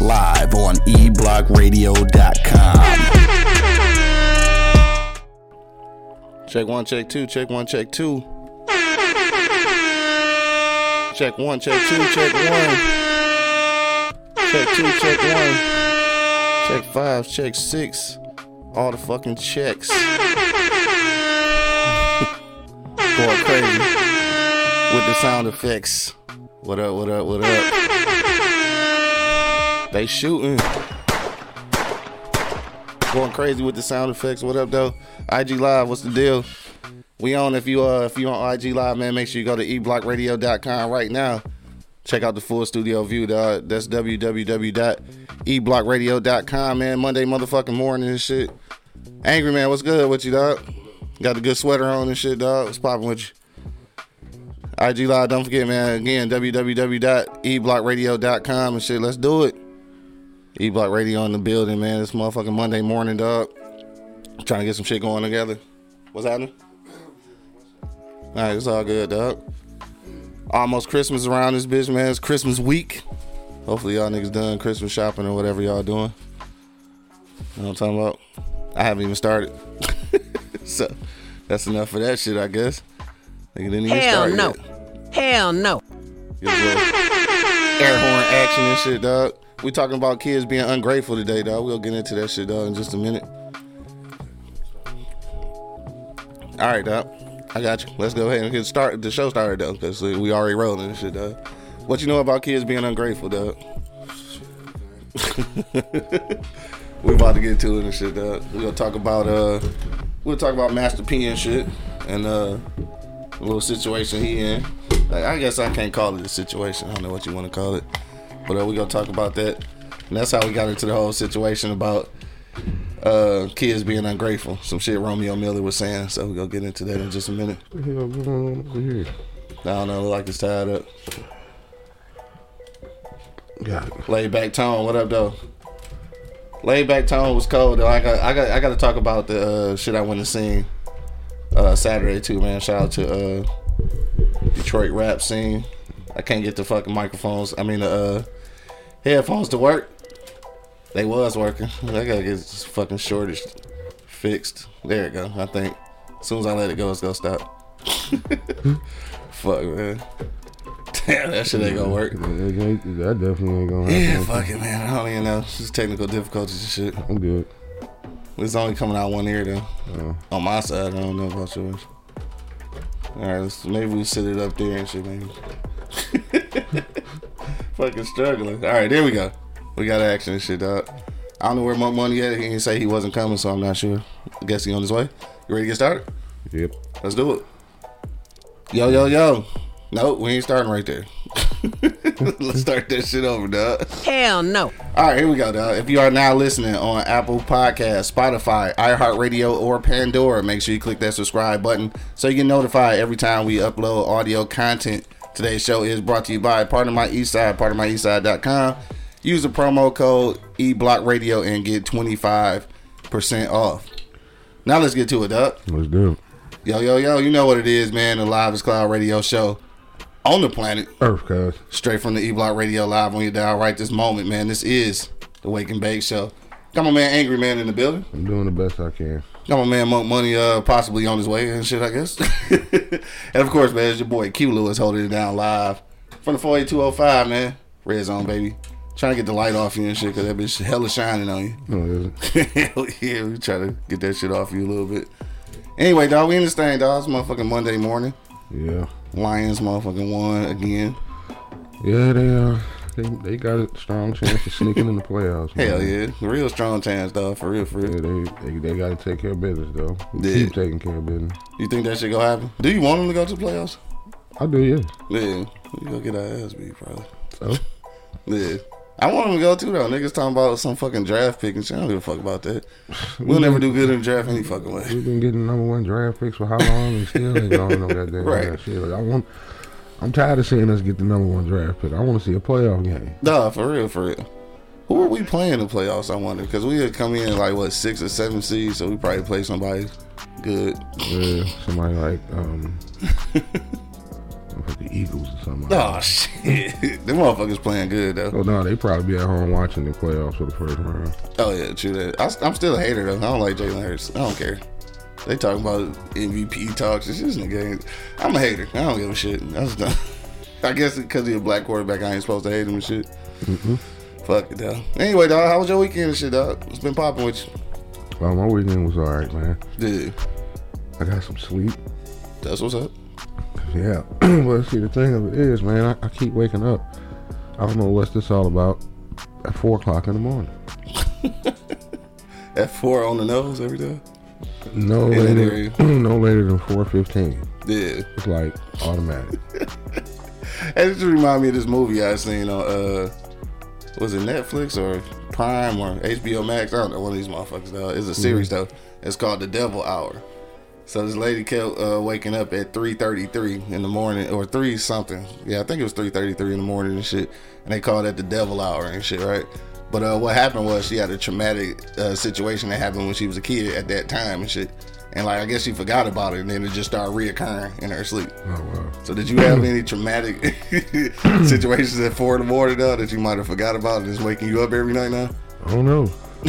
live on eblockradio.com. Check one, check two, check one, check two. Check one, check two, check one. Check two, check one. Check five, check six. All the fucking checks. Going crazy with the sound effects. What up, what up, what up? They shooting. Going crazy with the sound effects. What up though? IG Live, what's the deal? We on if you uh if you on IG Live, man, make sure you go to eblockradio.com right now. Check out the full studio view, dog. That's www.eblockradio.com, man. Monday motherfucking morning and shit. Angry man, what's good with you, dog? Got a good sweater on and shit, dog. What's popping with you? IG Live, don't forget, man. Again, www.eblockradio.com and shit. Let's do it. E Block Radio in the building, man. This motherfucking Monday morning, dog. Trying to get some shit going together. What's happening? All right, it's all good, dog. Almost Christmas around this bitch, man. It's Christmas week. Hopefully, y'all niggas done Christmas shopping or whatever y'all doing. You know what I'm talking about? I haven't even started. so, that's enough for that shit, I guess. Nigga didn't even Hell start no. yet. Hell no. Air horn action and shit, dog. We talking about kids being ungrateful today, dog. We'll get into that shit, dog, in just a minute. All right, dog. I got you. Let's go ahead and get start the show started though, because we already rolling and shit, dog. What you know about kids being ungrateful, dog? we about to get to it and shit, dog. We gonna talk about uh, we'll talk about Master P and shit, and uh, little situation he in. Like, I guess I can't call it a situation. I don't know what you want to call it, but uh, we gonna talk about that. And that's how we got into the whole situation about uh, kids being ungrateful. Some shit Romeo Miller was saying. So we gonna get into that in just a minute. What the hell going on over here? I don't know. Look like it's tied up. Got it. Laid back tone. What up, though? Laid back tone was cold. Though I got, I got, I got to talk about the uh, shit I went to see uh, Saturday too, man. Shout out to uh, Detroit rap scene. I can't get the fucking microphones. I mean the uh, headphones to work. They was working. I gotta get this fucking shortage fixed. There it go. I think as soon as I let it go, it's gonna stop. Fuck man. Damn, that shit ain't gonna work. That, definitely ain't gonna happen. Yeah, fuck it, man. I don't even know. It's just technical difficulties and shit. I'm good. It's only coming out one ear though. Uh, On my side, I don't know about yours. All right, let's, maybe we sit it up there and shit, maybe. Fucking struggling. All right, there we go. We got action and shit, dog. I don't know where Monk Money at. He didn't say he wasn't coming, so I'm not sure. I guess he on his way. You ready to get started? yep. Let's do it. Yo, yo, yo. Nope, we ain't starting right there. Let's start that shit over, dog. Hell no. All right, here we go, dog. If you are now listening on Apple Podcast, Spotify, iHeartRadio, or Pandora, make sure you click that subscribe button so you get notified every time we upload audio content. Today's show is brought to you by Part of My Eastside, part of my eastside.com. Use the promo code eBlockRadio and get 25% off. Now let's get to it, dog. Let's do it. Yo, yo, yo, you know what it is, man. The Live is Cloud radio show on the planet Earth, cuz. straight from the E Block Radio live on your dial right this moment, man. This is the Wake and Bake Show. Got my man Angry Man in the building. I'm doing the best I can. Got my man Monk Money uh possibly on his way and shit, I guess. and of course, man, it's your boy Q Lewis holding it down live from the 48205, man. Red zone, baby. Trying to get the light off you and shit, cause that bitch hella shining on you. No, isn't. Hell yeah, we try to get that shit off you a little bit. Anyway, dog, we in this thing, dog. It's motherfucking Monday morning. Yeah. Lions motherfucking won again. Yeah, they uh they, they got a strong chance of sneaking in the playoffs. man. Hell yeah. Real strong chance, though, For real, for real. Yeah, they, they, they got to take care of business though. Yeah. Keep taking care of business. You think that shit gonna happen? Do you want them to go to the playoffs? I do, yeah. Yeah, we gonna get our ass beat probably. So Yeah, I want them to go too though. Niggas talking about some fucking draft pick and shit. I don't give a fuck about that. We'll never do good in the draft any fucking way. We've been getting number one draft picks for how long and still ain't going no goddamn Right. right. shit. Like, I want. I'm tired of seeing us get the number one draft pick. I want to see a playoff game. Nah, for real, for real. Who are we playing in the playoffs? I wonder because we had come in like what six or seven seeds, so we probably play somebody good. Yeah, somebody like um, the Eagles or something. Like Oh shit, them motherfuckers playing good though. Oh no, they probably be at home watching the playoffs for the first round. Oh yeah, true that. I, am still a hater though. I don't like Jalen Hurts. I don't care. They talking about MVP talks. It's just in the game. I'm a hater. I don't give a shit. That's done. I guess because he's a black quarterback, I ain't supposed to hate him and shit. Mm-hmm. Fuck it, though. Anyway, dog, how was your weekend and shit, dog? It's been popping with you. Well, my weekend was alright, man. Dude, I got some sleep. that's what's up. Yeah, but see, the thing of it is, man, I, I keep waking up. I don't know what's this all about. At four o'clock in the morning. At four on the nose every day. No that later, no later than four fifteen. Yeah. It's like automatic. That just remind me of this movie I seen on uh was it Netflix or Prime or HBO Max? I don't know one of these motherfuckers though. It's a series though. It's called The Devil Hour. So this lady kept uh, waking up at three thirty three in the morning or three something. Yeah, I think it was three thirty three in the morning and shit. And they called it the Devil Hour and shit, right? But uh, what happened was she had a traumatic uh, situation that happened when she was a kid at that time and shit. And like I guess she forgot about it and then it just started reoccurring in her sleep. Oh wow. So did you have any traumatic situations at four in the morning though that you might have forgot about and it's waking you up every night now? I don't know.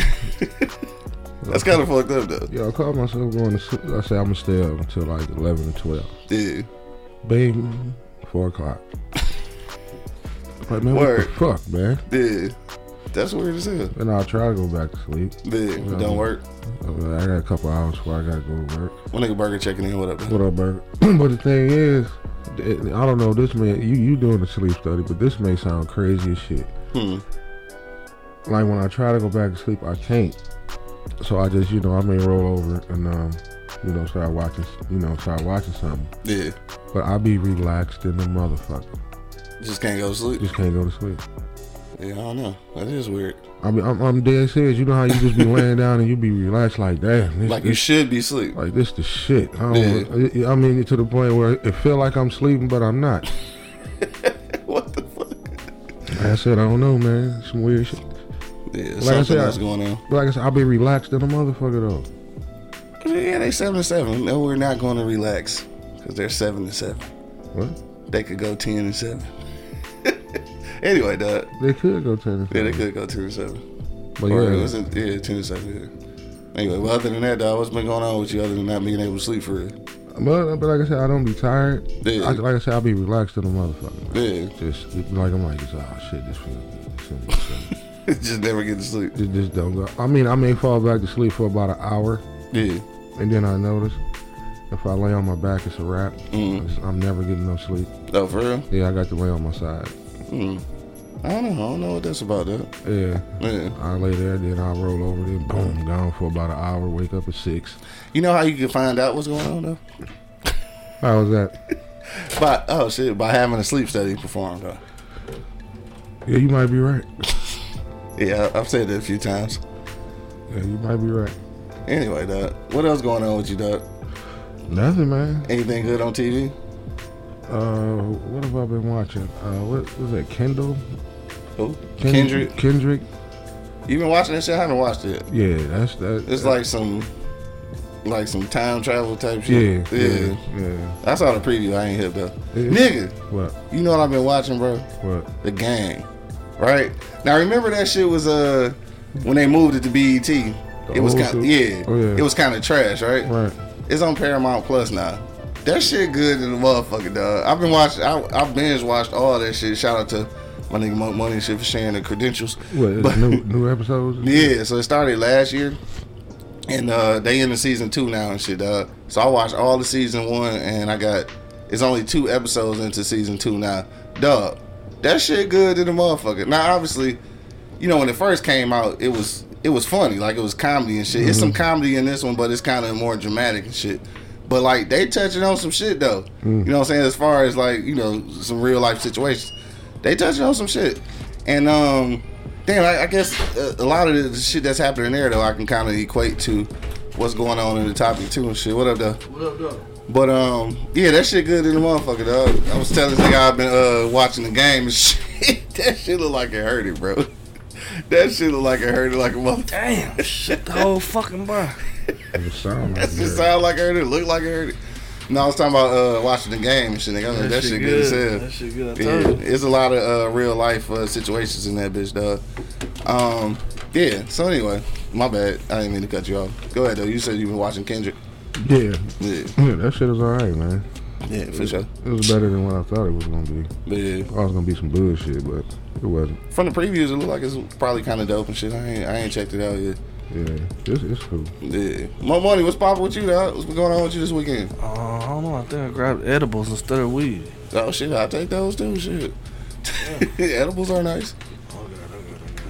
That's kind of fucked up though. Yo, I caught myself going to sleep. I say I'm gonna stay up until like eleven or twelve. Yeah. Bing, four o'clock. Like man, Word. what the fuck, man? Yeah. That's weird as hell. And I'll try to go back to sleep. Yeah. It don't work. Uh, I got a couple hours before I gotta go to work. One nigga burger checking in. What up? What up, Burger? but the thing is, I don't know. This may you you doing a sleep study, but this may sound crazy as shit. Hmm. Like when I try to go back to sleep, I can't. So I just you know I may roll over and um you know start watching you know start watching something. Yeah. But I be relaxed in the motherfucker. Just can't go to sleep. Just can't go to sleep. Yeah, I don't know. That is weird. I mean, I'm, I'm dead serious. You know how you just be laying down and you be relaxed like, damn, this, Like you this, should be asleep. like this the shit. I, don't, I mean, to the point where it feel like I'm sleeping, but I'm not. what the fuck? Like I said, I don't know, man. Some weird shit. Yeah, Like I something said, else going on. But like I said, I'll be relaxed in a motherfucker though. Yeah, they seven to seven. No, we're not going to relax because they're seven to seven. What? They could go ten and seven. Anyway, dog. They could go ten. Yeah, they could go ten and seven. But Or yeah, it was in- yeah, ten and seven. Yeah. Anyway, well, other than that, dog, what's been going on with you other than not being able to sleep for real? but, but like I said, I don't be tired. Yeah. I, like I said, I'll be relaxed in a motherfucker. Yeah, Just like I'm like, just, oh shit, this feels good. This feels just never get to sleep. just, just don't go. I mean, I may fall back to sleep for about an hour, Yeah, and then I notice if I lay on my back, it's a wrap. Mm. I'm never getting no sleep. oh for real? Yeah, I got to lay on my side. Mm. I don't know. I don't know what that's about, though. Yeah, Yeah. I lay there, then I roll over, then boom, gone for about an hour. Wake up at six. You know how you can find out what's going on though? How was that? By oh shit, by having a sleep study performed though. Yeah, you might be right. Yeah, I've said that a few times. Yeah, you might be right. Anyway, dog, what else going on with you, dog? Nothing, man. Anything good on TV? Uh, what have I been watching? Uh, what was that? Kendall? Who? Ken- Kendrick. Kendrick. You been watching that shit? I haven't watched it. Yeah, that's that. It's like some, like some time travel type yeah, shit. yeah, yeah. I saw the preview. I ain't hip though. Yeah. Nigga, What? you know what I've been watching, bro? What? The Game. Right now, remember that shit was uh when they moved it to BET. It was kind, yeah, Oh, yeah. It was kind of trash, right? Right. It's on Paramount Plus now. That shit good in the motherfucker, dog. I've been watching. I, I binge watched all that shit. Shout out to my nigga Monk Money and shit for sharing the credentials. What? But- new new episodes? Yeah, so it started last year, and uh they in the season two now and shit. So I watched all the season one, and I got it's only two episodes into season two now. Dog, that shit good in the motherfucker. Now, obviously, you know when it first came out, it was it was funny, like it was comedy and shit. It's some comedy in this one, but it's kind of more dramatic and shit. But like they touching on some shit though. You know what I'm saying? As far as like you know some real life situations, they touching on some shit. And um, damn, I, I guess uh, a lot of the shit that's happening there though, I can kind of equate to what's going on in the topic too and shit. What up though? What up, though? But um, yeah, that shit good in the motherfucker, dog. I was telling this nigga I've been uh watching the game and shit. that shit look like it hurt it, bro. That shit look like it hurt it like a motherfucker. Damn, shit, the whole fucking bar. It sound like That just that. sound like it hurt it. Look like it hurt it. No, I was talking about uh watching the game and shit. Nigga. I was like, that, shit good as hell. That shit good. I Yeah, told you. it's a lot of uh, real life uh, situations in that bitch, dog. Um, yeah. So anyway, my bad. I didn't mean to cut you off. Go ahead though. You said you've been watching Kendrick. Yeah, Yeah, yeah, that shit is alright, man. yeah, for sure. It was better than what I thought it was gonna be. But yeah, I was gonna be some bullshit, but it wasn't. from the previews, it looked like it's probably kind of dope and shit. I ain't, I ain't checked it out yet. Yeah, it's, it's cool. Yeah. More money. What's poppin' with you, dog? What's been going on with you this weekend? Uh, I don't know. I think I grabbed edibles instead of weed. Oh shit, I take those too. Shit. edibles are nice.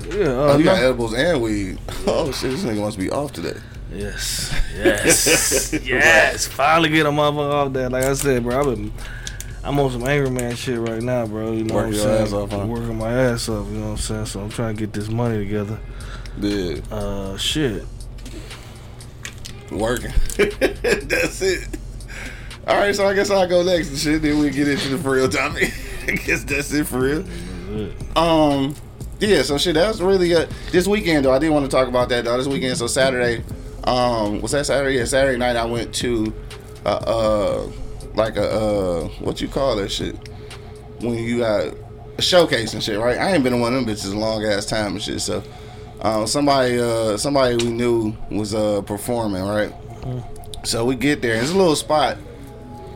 Yeah. Oh, Uh, you got no- edibles and weed. Oh shit, this nigga wants to be off today. Yes. Yes. yes. Finally get a motherfucker off that. Like I said, bro, I've been. I'm on some angry man shit right now, bro. You know Working what I'm saying? ass off, huh? Working my ass off. You know what I'm saying? So I'm trying to get this money together. Yeah, Uh, shit. working. That's it. All right, so I guess I'll go next and shit. Then we get into the for real topic. I guess that's it for real. Um, yeah. So shit, that was really uh, this weekend though. I didn't want to talk about that though. This weekend, so Saturday. Um, was that Saturday? Yeah, Saturday night. I went to, uh, uh like a uh, what you call that shit when you got a showcase and shit, right? I ain't been in one of them bitches a long ass time and shit. So, um, somebody, uh, somebody we knew was uh performing, right? So we get there. It's a little spot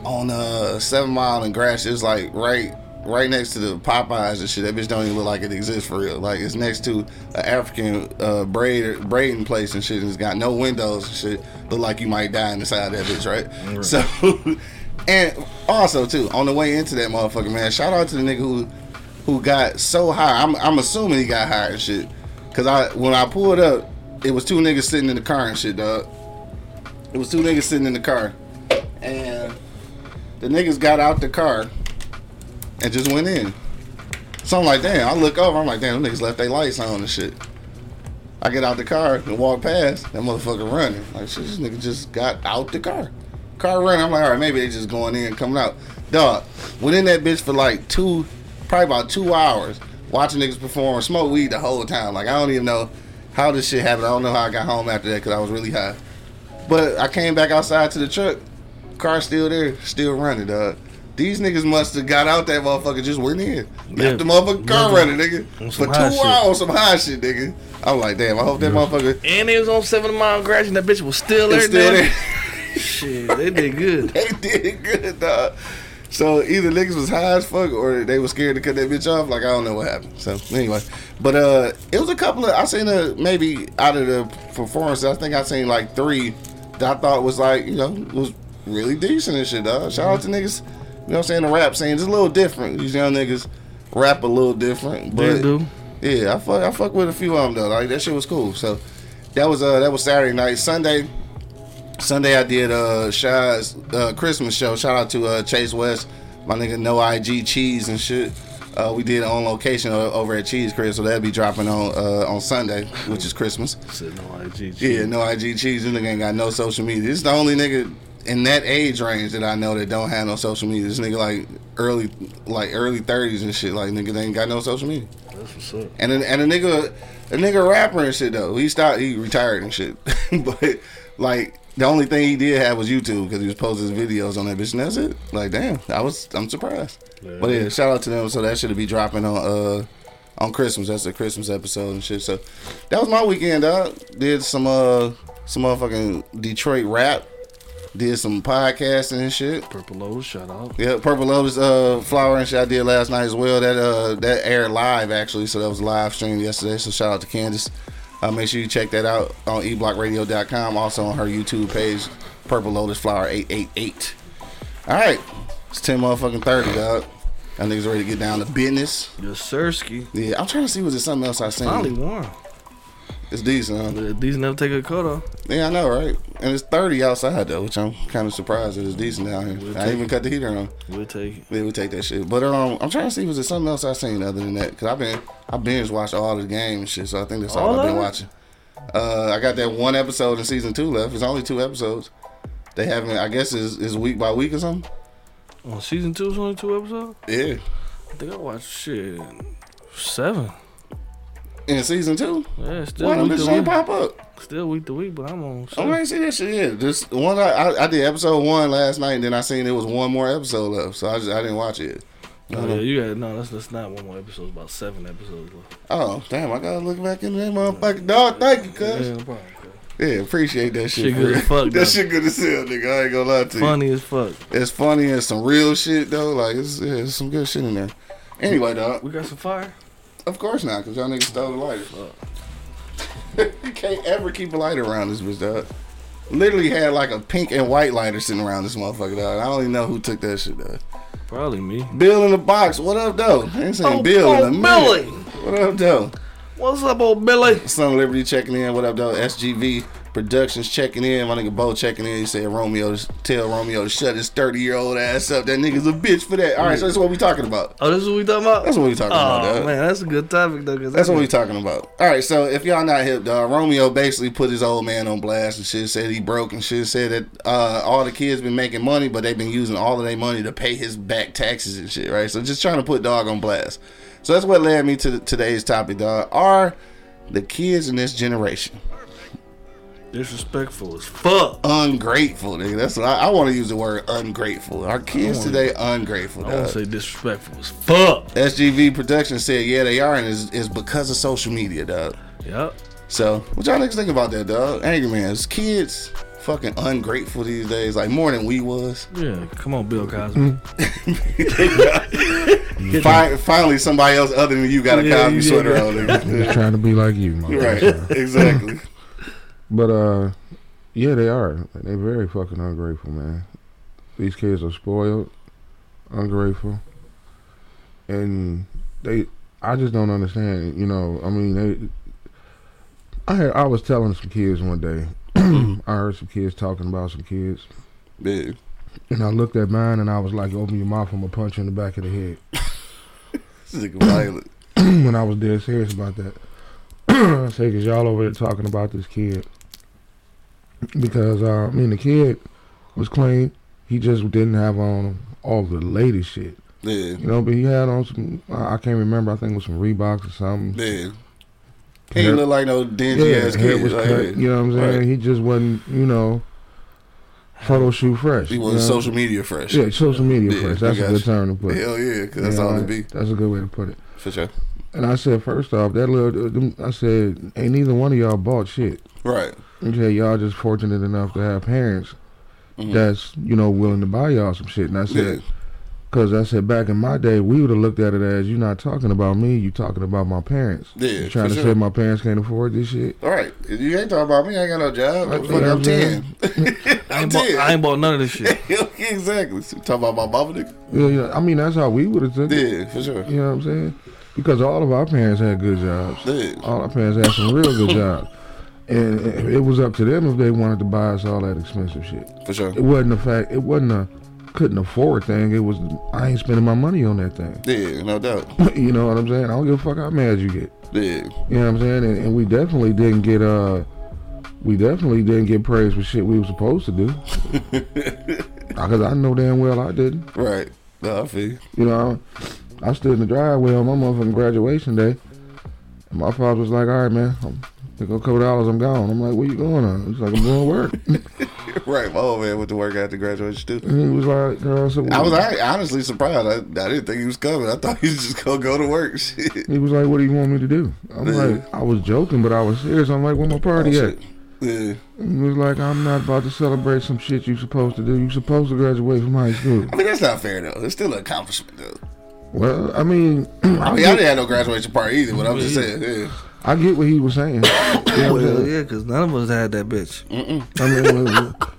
on uh Seven Mile and Gratiot. It's like right right next to the Popeyes and shit. That bitch don't even look like it exists for real. Like it's next to an African uh braid braiding place and shit. And it's got no windows and shit. Look like you might die inside that bitch, right? So and also too, on the way into that motherfucker, man, shout out to the nigga who who got so high. I'm I'm assuming he got high and shit. Cause I when I pulled up, it was two niggas sitting in the car and shit, dog. It was two niggas sitting in the car. And the niggas got out the car and just went in. So I'm like, damn, I look over, I'm like, damn, them niggas left their lights on and shit. I get out the car and walk past, that motherfucker running. Like, shit, this nigga just got out the car. Car running. I'm like, all right, maybe they just going in, and coming out. Dog, went in that bitch for like two, probably about two hours, watching niggas perform, smoke weed the whole time. Like, I don't even know how this shit happened. I don't know how I got home after that because I was really high. But I came back outside to the truck. Car still there, still running, dog. These niggas must have got out that motherfucker, just went in. Yeah. Left the motherfucking car Yeah. running, nigga. For two hours some high shit, nigga. I'm like, damn, I hope that motherfucker And they was on Seven Mile Gratiot and that bitch was still there. is still there. Shit, they did good. they did good, dog. So either niggas was high as fuck or they was scared to cut that bitch off. Like I don't know what happened. So anyway, but uh, it was a couple of I seen a maybe out of the performances. I think I seen like three that I thought was like you know was really decent and shit, dog. Shout out to niggas. You know what I'm saying? The rap scene is a little different. These young niggas rap a little different, but They do. yeah, I fuck I fuck with a few of them though. Like that shit was cool. So that was uh that was Saturday night. Sunday, Sunday I did uh Shy's uh Christmas show. Shout out to uh Chase West, my nigga No IG Cheese and shit. Uh, we did it on location over at Cheese Crib, so that'll be dropping on uh, on Sunday, which is Christmas. Sitting no IG. cheese. Yeah, no IG cheese. This nigga ain't got no social media. This is the only nigga in that age range that I know that don't have no social media. This nigga like early, like early thirties and shit. Like nigga, they ain't got no social media. That's what's up. And a, and a nigga, a nigga rapper and shit though. He stopped. He retired and shit. but like the only thing he did have was YouTube because he was posting his videos on that bitch. And that's it. Like damn, I was I'm surprised. But yeah, shout out to them. So that should be dropping on uh on Christmas. That's the Christmas episode and shit. So that was my weekend. I Did some uh some motherfucking Detroit rap. Did some podcasting and shit. Purple Lotus, shout out. Yeah, Purple Lotus uh flower and shit I did last night as well. That uh that aired live actually, so that was a live stream yesterday. So shout out to Candace. Uh, make sure you check that out on eblockradio.com. Also on her YouTube page, Purple Lotus Flower 888. Alright. It's 10 motherfucking 30, dog. That niggas ready to get down to business. Your Sirski Yeah, I'm trying to see was there something else I seen. finally won. It's decent. Huh? These never take a cut off. Yeah, I know, right? And it's 30 outside though, which I'm kind of surprised that it's decent down here. We'll I even cut the heater on. We'll take it. Yeah, we take that shit. But um, I'm trying to see was there something else I seen other than that? Cause I've been I binge watched all the games and shit, so I think that's all, All I've been it? watching. Uh, I got that one episode in season two left. It's only two episodes. They haven't. I guess is is week by week or something. On season two, it's only two episodes. Yeah, I think I watched shit seven. In season two. Yeah, still them week bitches to pop up? Still week to week, but I'm on. I Seven. ain't see that shit yet. Just one. I, I I did episode one last night, and then I seen there was one more episode left, so I just I didn't watch it. Oh, yeah, you got no. That's that's not one more episode. It's about seven episodes left. Oh damn! I gotta look back in that motherfucking dog. Thank you, Yeah, cuz. no problem. Yeah, appreciate that shit. Shit good as fuck, that shit good as hell, nigga. I ain't gonna lie to you. Funny as fuck. It's funny and some real shit though. Like it's, yeah, it's some good shit in there. Anyway, dog. We got some fire. Of course not, cause y'all niggas stole the lighter. you can't ever keep a lighter around this bitch, dog. Literally had like a pink and white lighter sitting around this motherfucker, dog. I don't even know who took that shit, dog. Probably me. Bill in the box. What up, though? I ain't saying Oh, Bill in oh, a minute. Billy. What up, though? What's up, old Billy? Son of Liberty checking in. What up, though? SGV Productions checking in. My nigga Bo checking in. He said Romeo tell Romeo to shut his 30 year old ass up. That nigga's a bitch for that. All right, so that's what we talking about. Oh, this is what we talking about. That's what we talking about, Oh dog. man, that's a good topic though. Cause That's what we talking about. All right, so if y'all not hip, dog, Romeo basically put his old man on blast and shit. Said he broke and shit. Said that uh, all the kids been making money, but they've been using all of their money to pay his back taxes and shit. Right. So just trying to put dog on blast. So that's what led me to today's topic, dog. Are the kids in this generation disrespectful as fuck. ungrateful? Nigga, that's what I, I want to use the word ungrateful. Our kids today ungrateful? I want Dog? to say disrespectful as fuck. SGV Production said, yeah, they are, and it's, it's because of social media, dog. Yep. So, what y'all niggas think about that, dog? Angry man, is kids fucking ungrateful these days, like more than we was. Yeah. Come on, Bill Cosby. Mm-hmm. Fi- finally, somebody else other than you got a Yeah, Cosby yeah, sweater on. nigga. Just trying to be like you, right, motherfucker. exactly. But uh, yeah, they are. They're very fucking ungrateful, man. These kids are spoiled, ungrateful, and they. I just don't understand. You know, I mean, they. I I was telling some kids one day. I heard some kids talking about some kids, Big. and I looked at mine, and I was like, "Open your mouth! I'm gonna punch you in the back of the head." Violent. when I was dead serious about that. I say, cause y'all over there talking about this kid. Because, uh, I mean, the kid was clean. He just didn't have on all the latest shit. Yeah, You know, but he had on some, I can't remember, I think it was some Reeboks or something. big. He didn't look like no dingy Yeah, ass kid. was Like, cut. You know what I'm saying? Right. He just wasn't, you know, photo shoot fresh. He wasn't know? social media fresh. Yeah, social media Yeah, fresh. That's a good you. term to put it. Hell yeah, because that's Yeah, all it be. That's a good way to put it. For sure. And I said, first off, that little, I said, ain't neither one of y'all bought shit. Right. Okay, y'all just fortunate enough to have parents Mhm. that's you know willing to buy y'all some shit. And I said, because I said back in my day, we would have looked at it as you're not talking about me, you talking about my parents. Yeah, you trying to sure. say my parents can't afford this shit. All right. You ain't talking about me. I ain't got no job. Right, Fuck, I'm what I'm 10. I I'm ain't, bought, I ain't bought none of this shit. exactly. So, talking about my mama nigga? Yeah, yeah. I mean that's how we would have took it. Yeah, for sure. You know what I'm saying? Because all of our parents had good jobs. Yeah. All our parents had some real good jobs. And it was up to them if they wanted to buy us all that expensive shit. For sure. It wasn't a fact. It wasn't a couldn't afford thing. It was I ain't spending my money on that thing. Yeah, no doubt. you know what I'm saying? I don't give a fuck how mad you get. Yeah. You know what I'm saying? And, and we definitely didn't get uh, we definitely didn't get praised for shit we were supposed to do. Because I know damn well I didn't. Right. No, I feel you. You know, I stood in the driveway on my motherfucking graduation day. And my father was like, "All right, man, I'm a couple dollars. I'm gone." I'm like, "Where you going?" On? He's like, "I'm doing work." Right. My old man went to work after graduation too. and he was like, "Girl, so I was I, honestly surprised. I, I didn't think he was coming. I thought he was just gonna go to work. He was like, "What do you want me to do?" I'm Yeah. like, I was joking, but I was serious. I'm like, "Where my party Oh, at?" Yeah. He was like, "I'm not about to celebrate some shit you supposed to do. You supposed to graduate from high school." I mean that's not fair though. It's still an accomplishment though. Well, I mean, I I mean I get, didn't have no graduation party either, but I'm just saying. Yeah. I get what he was saying. You know what I'm Well, saying? yeah, because none of us had that bitch. Mm-mm. I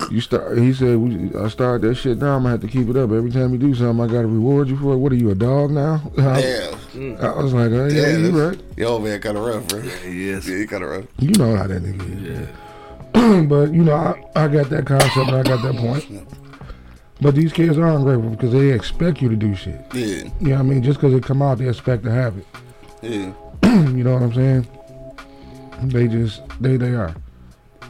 mean, You start. He said, we, "I started that shit now. I'm gonna have to keep it up. Every time you do something, I gotta reward you for it. What are you, a dog now?" I, Damn. Mm. I was like, oh, "Yeah, Damn, you that's- right. Yo, man, kind of rough, bro. Yeah, Yes. he kind of rough. You know how that nigga is." Yeah. but you know, I, I got that concept and I got that point. But these kids are ungrateful because they expect you to do shit. Yeah, You know what I mean? Just because it come out, they expect to have it. yeah. you know what I'm saying? They just they they are.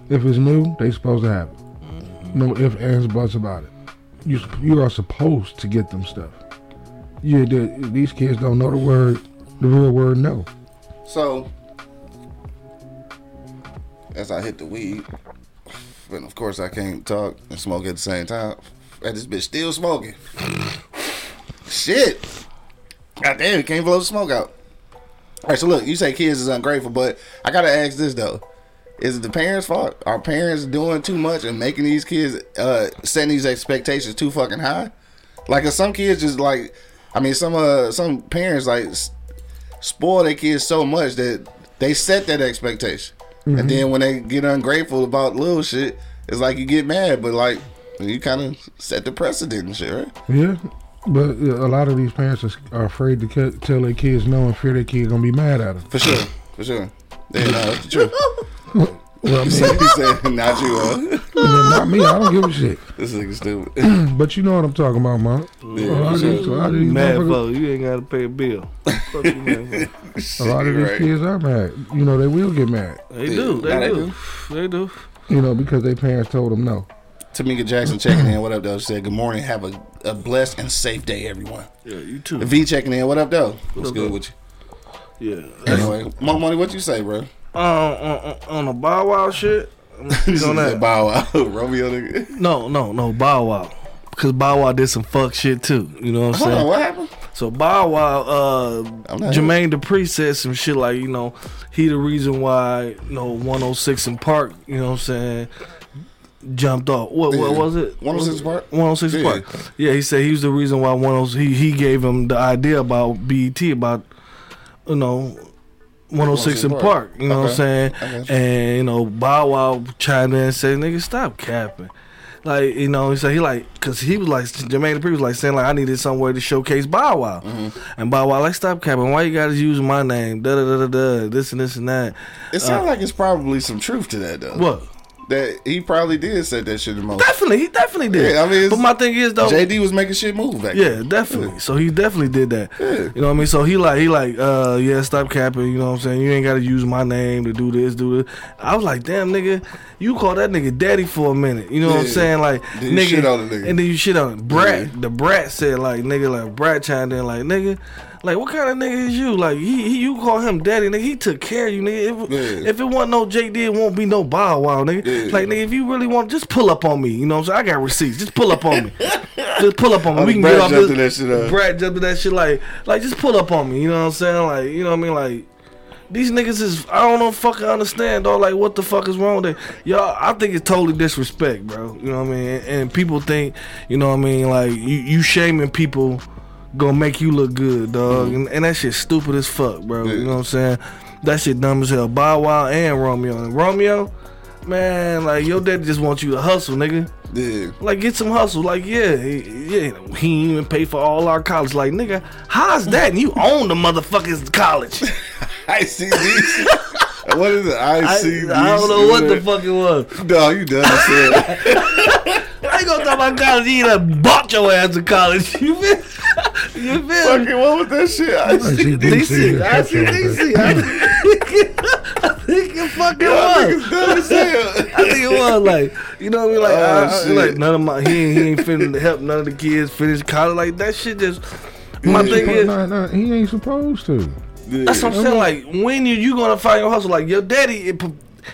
If it's new, they supposed to have it. Mm-hmm. No if ands buts about it. You you are supposed to get them stuff. Yeah, the, these kids don't know the word, the real word no. So, as I hit the weed, and of course I can't talk and smoke at the same time. And this bitch still smoking. Shit. God damn, it can't blow the smoke out. All right, so look, you say kids is ungrateful, but I gotta ask this though: Is it the parents' fault? Are parents doing too much and making these kids uh setting these expectations too fucking high? Like, if some kids just like, I mean, some uh some parents like spoil their kids so much that they set that expectation, and then when they get ungrateful about little shit, it's like you get mad, but like you kind of set the precedent and shit, right? Yeah, but a lot of these parents are, are afraid to tell their kids no and fear their kid gonna be mad at them. For sure, for sure. Yeah, no, that's the truth. Well, I He mean, said, said, not you, huh? not me. I don't give a shit. This nigga stupid. But you know what I'm talking about, man. a lot of these, a lot of these Mad motherfuckers- you ain't gotta pay a bill. Fuck you, mad a lot of these Right. kids are mad. You know, they will get mad. They do, they Nah, they do, they do. You know, because their parents told them no. Tamika Jackson checking in. What up, though? She said, Good morning. Have a, a blessed and safe day, everyone. Yeah, you too. V checking in. What up, though? What's up, good though? with Yeah. Anyway, Mo Money, what you say, bro? Um, on, on, on the Bow Wow shit. I'm gonna speak on that. Bow Wow. Romeo nigga. No, no, no, Bow Wow. Because Bow Wow did some fuck shit too. You know what I'm Hold on, saying? what happened? So Bow Wow, uh, I'm Jermaine Dupri said some shit like, you know, he the reason why, you know, 106 & Park, you know what I'm saying, jumped off. What, what was it? 106 Park? 106 Yeah. Park. Yeah, he said he was the reason why 106, he, he gave him the idea about BET, about, you know, 106 in 106 Park. You know what I'm saying? And, you know, Bow Wow chimed in and said, nigga, stop capping. Like, you know, he said he like, cause he was like, Jermaine Dupri was like saying like, I needed somewhere to showcase Bow Wow. Mm-hmm. And Bow Wow like, stop capping. Why you gotta use my name? Da da da da da. This and this and that. It sounds like it's probably some truth to that, though. What? That he probably did say that shit in motion. Definitely, he definitely did. Yeah, I mean, but my thing is though, JD was making shit move back then. Yeah, definitely. So he definitely did that. Yeah. You know what I mean? So he like he like uh yeah, stop capping, you know what I'm saying? You ain't gotta use my name to do this, do this. I was like, damn nigga, you call that nigga daddy for a minute. You know what I'm saying? Like Then you nigga shit on the nigga. And then you shit on it. Brat Yeah. the brat said like nigga like brat chimed in like nigga like what kind of nigga is you? Like he, he you call him daddy, nigga. He took care of you, nigga. If, Yeah. if it wasn't no JD, it won't be no Bow Wow, nigga. Yeah. Like nigga, if you really want, just pull up on me. You know what I'm saying? I got receipts. Just pull up on me. just pull up on me. We can Brat get off this. that shit up. Brat jumped in that shit like, like just pull up on me. You know what I'm saying? Like, you know what I mean? Like, these niggas is I don't know fucking understand though. Like, what the fuck is wrong with that? Y'all, I think it's totally disrespect, bro. You know what I mean? And, and people think, you know what I mean? Like, you, you shaming people gonna make you look good, dog. Mm-hmm. And, and that shit stupid as fuck, bro. You know what I'm saying? That shit dumb as hell. Bow Wow and Romeo. And Romeo, man, like your daddy just wants you to hustle, nigga. Yeah. Like get some hustle. Like yeah, he, yeah. He ain't even pay for all our college. Like nigga, how's that? And you own the motherfucker's college. I see these. what is it? I I, see these. I don't know what the fuck it was. No, you done said. I ain't gonna talk about college. You done bought your ass to college. You feel? You feel? me? Fucking what was that shit? I I see. see DC. I DC. see DC. I think, I think it fucking Y'all was. niggas dumb. I think it was like, you know what I mean? Like, Oh, ah, I, I- like none of my he ain't, he ain't finna help none of the kids finish college. Like that shit just. My thing ain't is, nah, nah, he ain't supposed to. that's what I'm saying. Like, when you you gonna find your hustle? Like your daddy, it,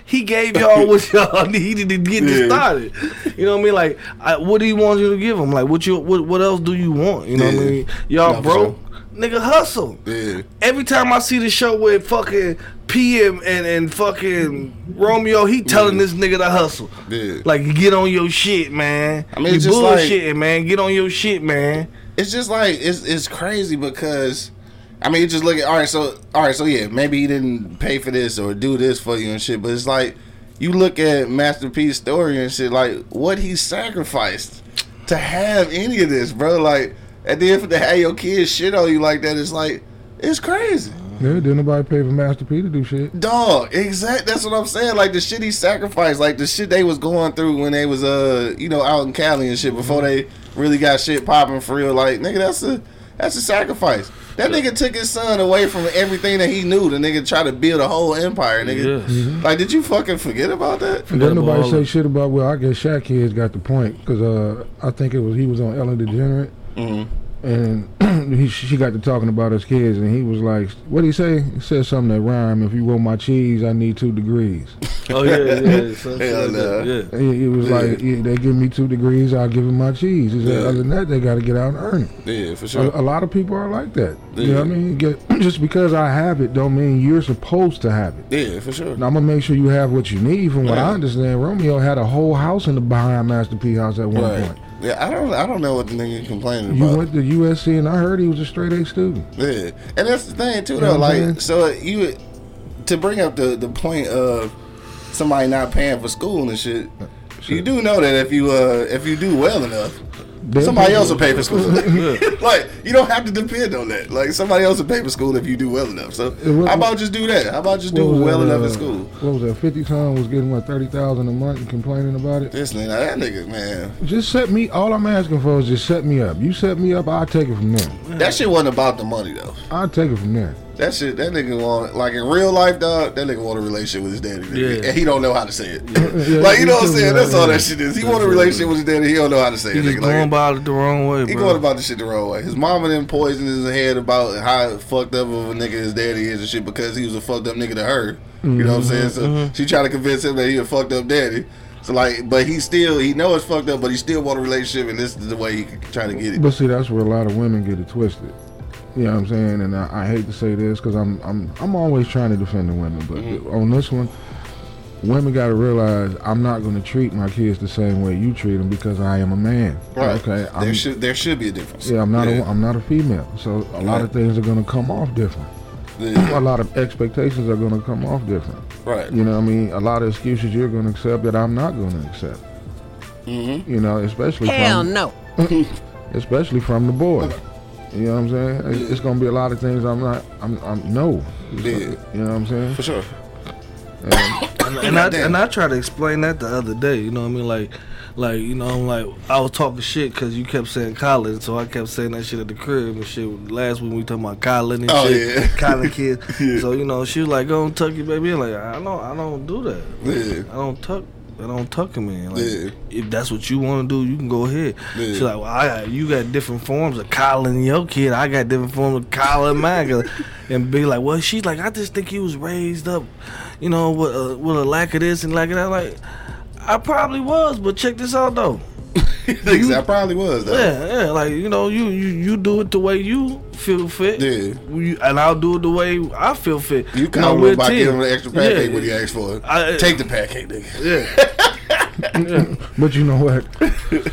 he gave y'all what y'all needed to get Yeah. this started. You know what I mean? Like, I, what do you want you to give him? Like, what you what what else do you want? You know what I mean? Y'all No, for broke, nigga, hustle. Yeah. Every time I see the show with fucking PM and, and, fucking Romeo, he telling this nigga to hustle. Yeah. Like, get on your shit, man. I mean, you it's just like- bullshitting, man. Get on your shit, man. It's just like it's it's crazy because I mean, you just look at all right. So all right, so yeah, maybe he didn't pay for this or do this for you and shit, but it's like you look at Master P's story and shit, like what he sacrificed to have any of this, bro. Like at the end of the day, your kids shit on you like that. It's like it's crazy. Yeah, didn't nobody pay for Master P to do shit. Dog, exact. That's what I'm saying. Like the shit he sacrificed, like the shit they was going through when they was uh, you know, out in Cali and shit before they really got shit popping for real. Like nigga, that's a that's a sacrifice. That nigga took his son away from everything that he knew. The nigga tried to build a whole empire, nigga. Yes. Like, did you fucking forget about that? Didn't nobody all say of- shit about. Well, I guess Shaq kids got the point because uh, I think it was he was on Ellen DeGeneres. Mm-hmm. And he, she got to talking about his kids, and he was like, "What would he say? He said something that rhyme. If you want my cheese, I need two degrees." Oh yeah, yeah. some Hell like that, nah. Yeah. He, he was like, yeah, "They give me two degrees, I'll give him my cheese." He said, Yeah. "Other than that, they got to get out and earn it." Yeah, for A, sure. a lot of people are like that. You know Yeah. what I mean? Get, just because I have it, don't mean you're supposed to have it. Yeah, for sure. Now I'm gonna make sure you have what you need. From what Right. I understand, Romeo had a whole house in the behind Master P house at one Right. point. Yeah, I don't. I don't know what the nigga complaining about. You went to USC, and I heard he was a straight A student. Yeah, and that's the thing too, though. I'm Like, so you to bring up the the point of somebody not paying for school and shit. You do know that if you uh if you do well enough, somebody else will pay for school. like you don't have to depend on that. Like somebody else will pay for school if you do well enough. So what- how about just do that? How about just do well that, enough uh, in school? What was that? Fifty son was getting what thirty thousand a month and complaining about it. This nigga, that nigga, man, Just set me. All I'm asking for is just set me up. You set me up, I'll take it from there. that shit wasn't about the money though. I'll take it from there. That shit, that nigga want like in real life, dog. That nigga want a relationship with his daddy, nigga. Yeah. and he don't know how to say it. Yeah, like you know what I'm saying? That's all that shit is. He want a relationship with his daddy. He don't know how to say He it. just Nigga. going Like, about it the wrong way, he bro. going about the shit the wrong way. His mama then poisoned his head about how fucked up of a nigga his daddy is and shit because he was a fucked up nigga to her. You know what I'm saying? So mm-hmm. she tried to convince him that he a fucked up daddy. So like, but he still he know it's fucked up, but he still want a relationship, and this is the way he trying to get it. But see, that's where a lot of women get it twisted. You know what I'm saying? And I, I hate to say this because I'm I'm I'm always trying to defend the women, but Mm-hmm. on this one, women got to realize I'm not going to treat my kids the same way you treat them because I am a man. Right? Okay. I'm, there should there should be a difference. yeah, I'm not Yeah. A, I'm not a female, so a lot of things are going to come off different. Yeah. A lot of expectations are going to come off different. Right. You know what I mean? A lot of excuses you're going to accept that I'm not going to accept. Mm-hmm. You know, especially Hell from no. especially from the boy. You know what I'm saying? It's- It's gonna be a lot of things I'm not. I'm. I'm no. Yeah. You know what I'm saying? For sure. And and, and I Damn. and I tried to explain that the other day. You know what I mean? Like, like you know, I'm like I was talking shit because you kept saying Colin, so I kept saying that shit at the crib and shit. Last week we talking about Colin and Oh, shit, yeah. Colin kids. Yeah. So you know, she was like, "Go and tuck your baby." in." Like I don't, I don't do that. Yeah. I don't tuck. I don't tuck him in. Like, Yeah. If that's what you want to do, you can go ahead. Yeah. She's like, well, I got, you got different forms of Colin your kid. I got different forms of Colin mine. and be like, well, she's like, I just think he was raised up, you know, with a, with a lack of this and lack of that. Like, I probably was, but check this out though. I probably was though. Yeah, yeah, like you know, you you you do it the way you feel fit. Yeah. You- and I'll do it the way I feel fit. You know, call we're by a giving him an extra pancake Yeah. when he asked for it. I- uh, Take the pancake, nigga. Yeah. but you know what?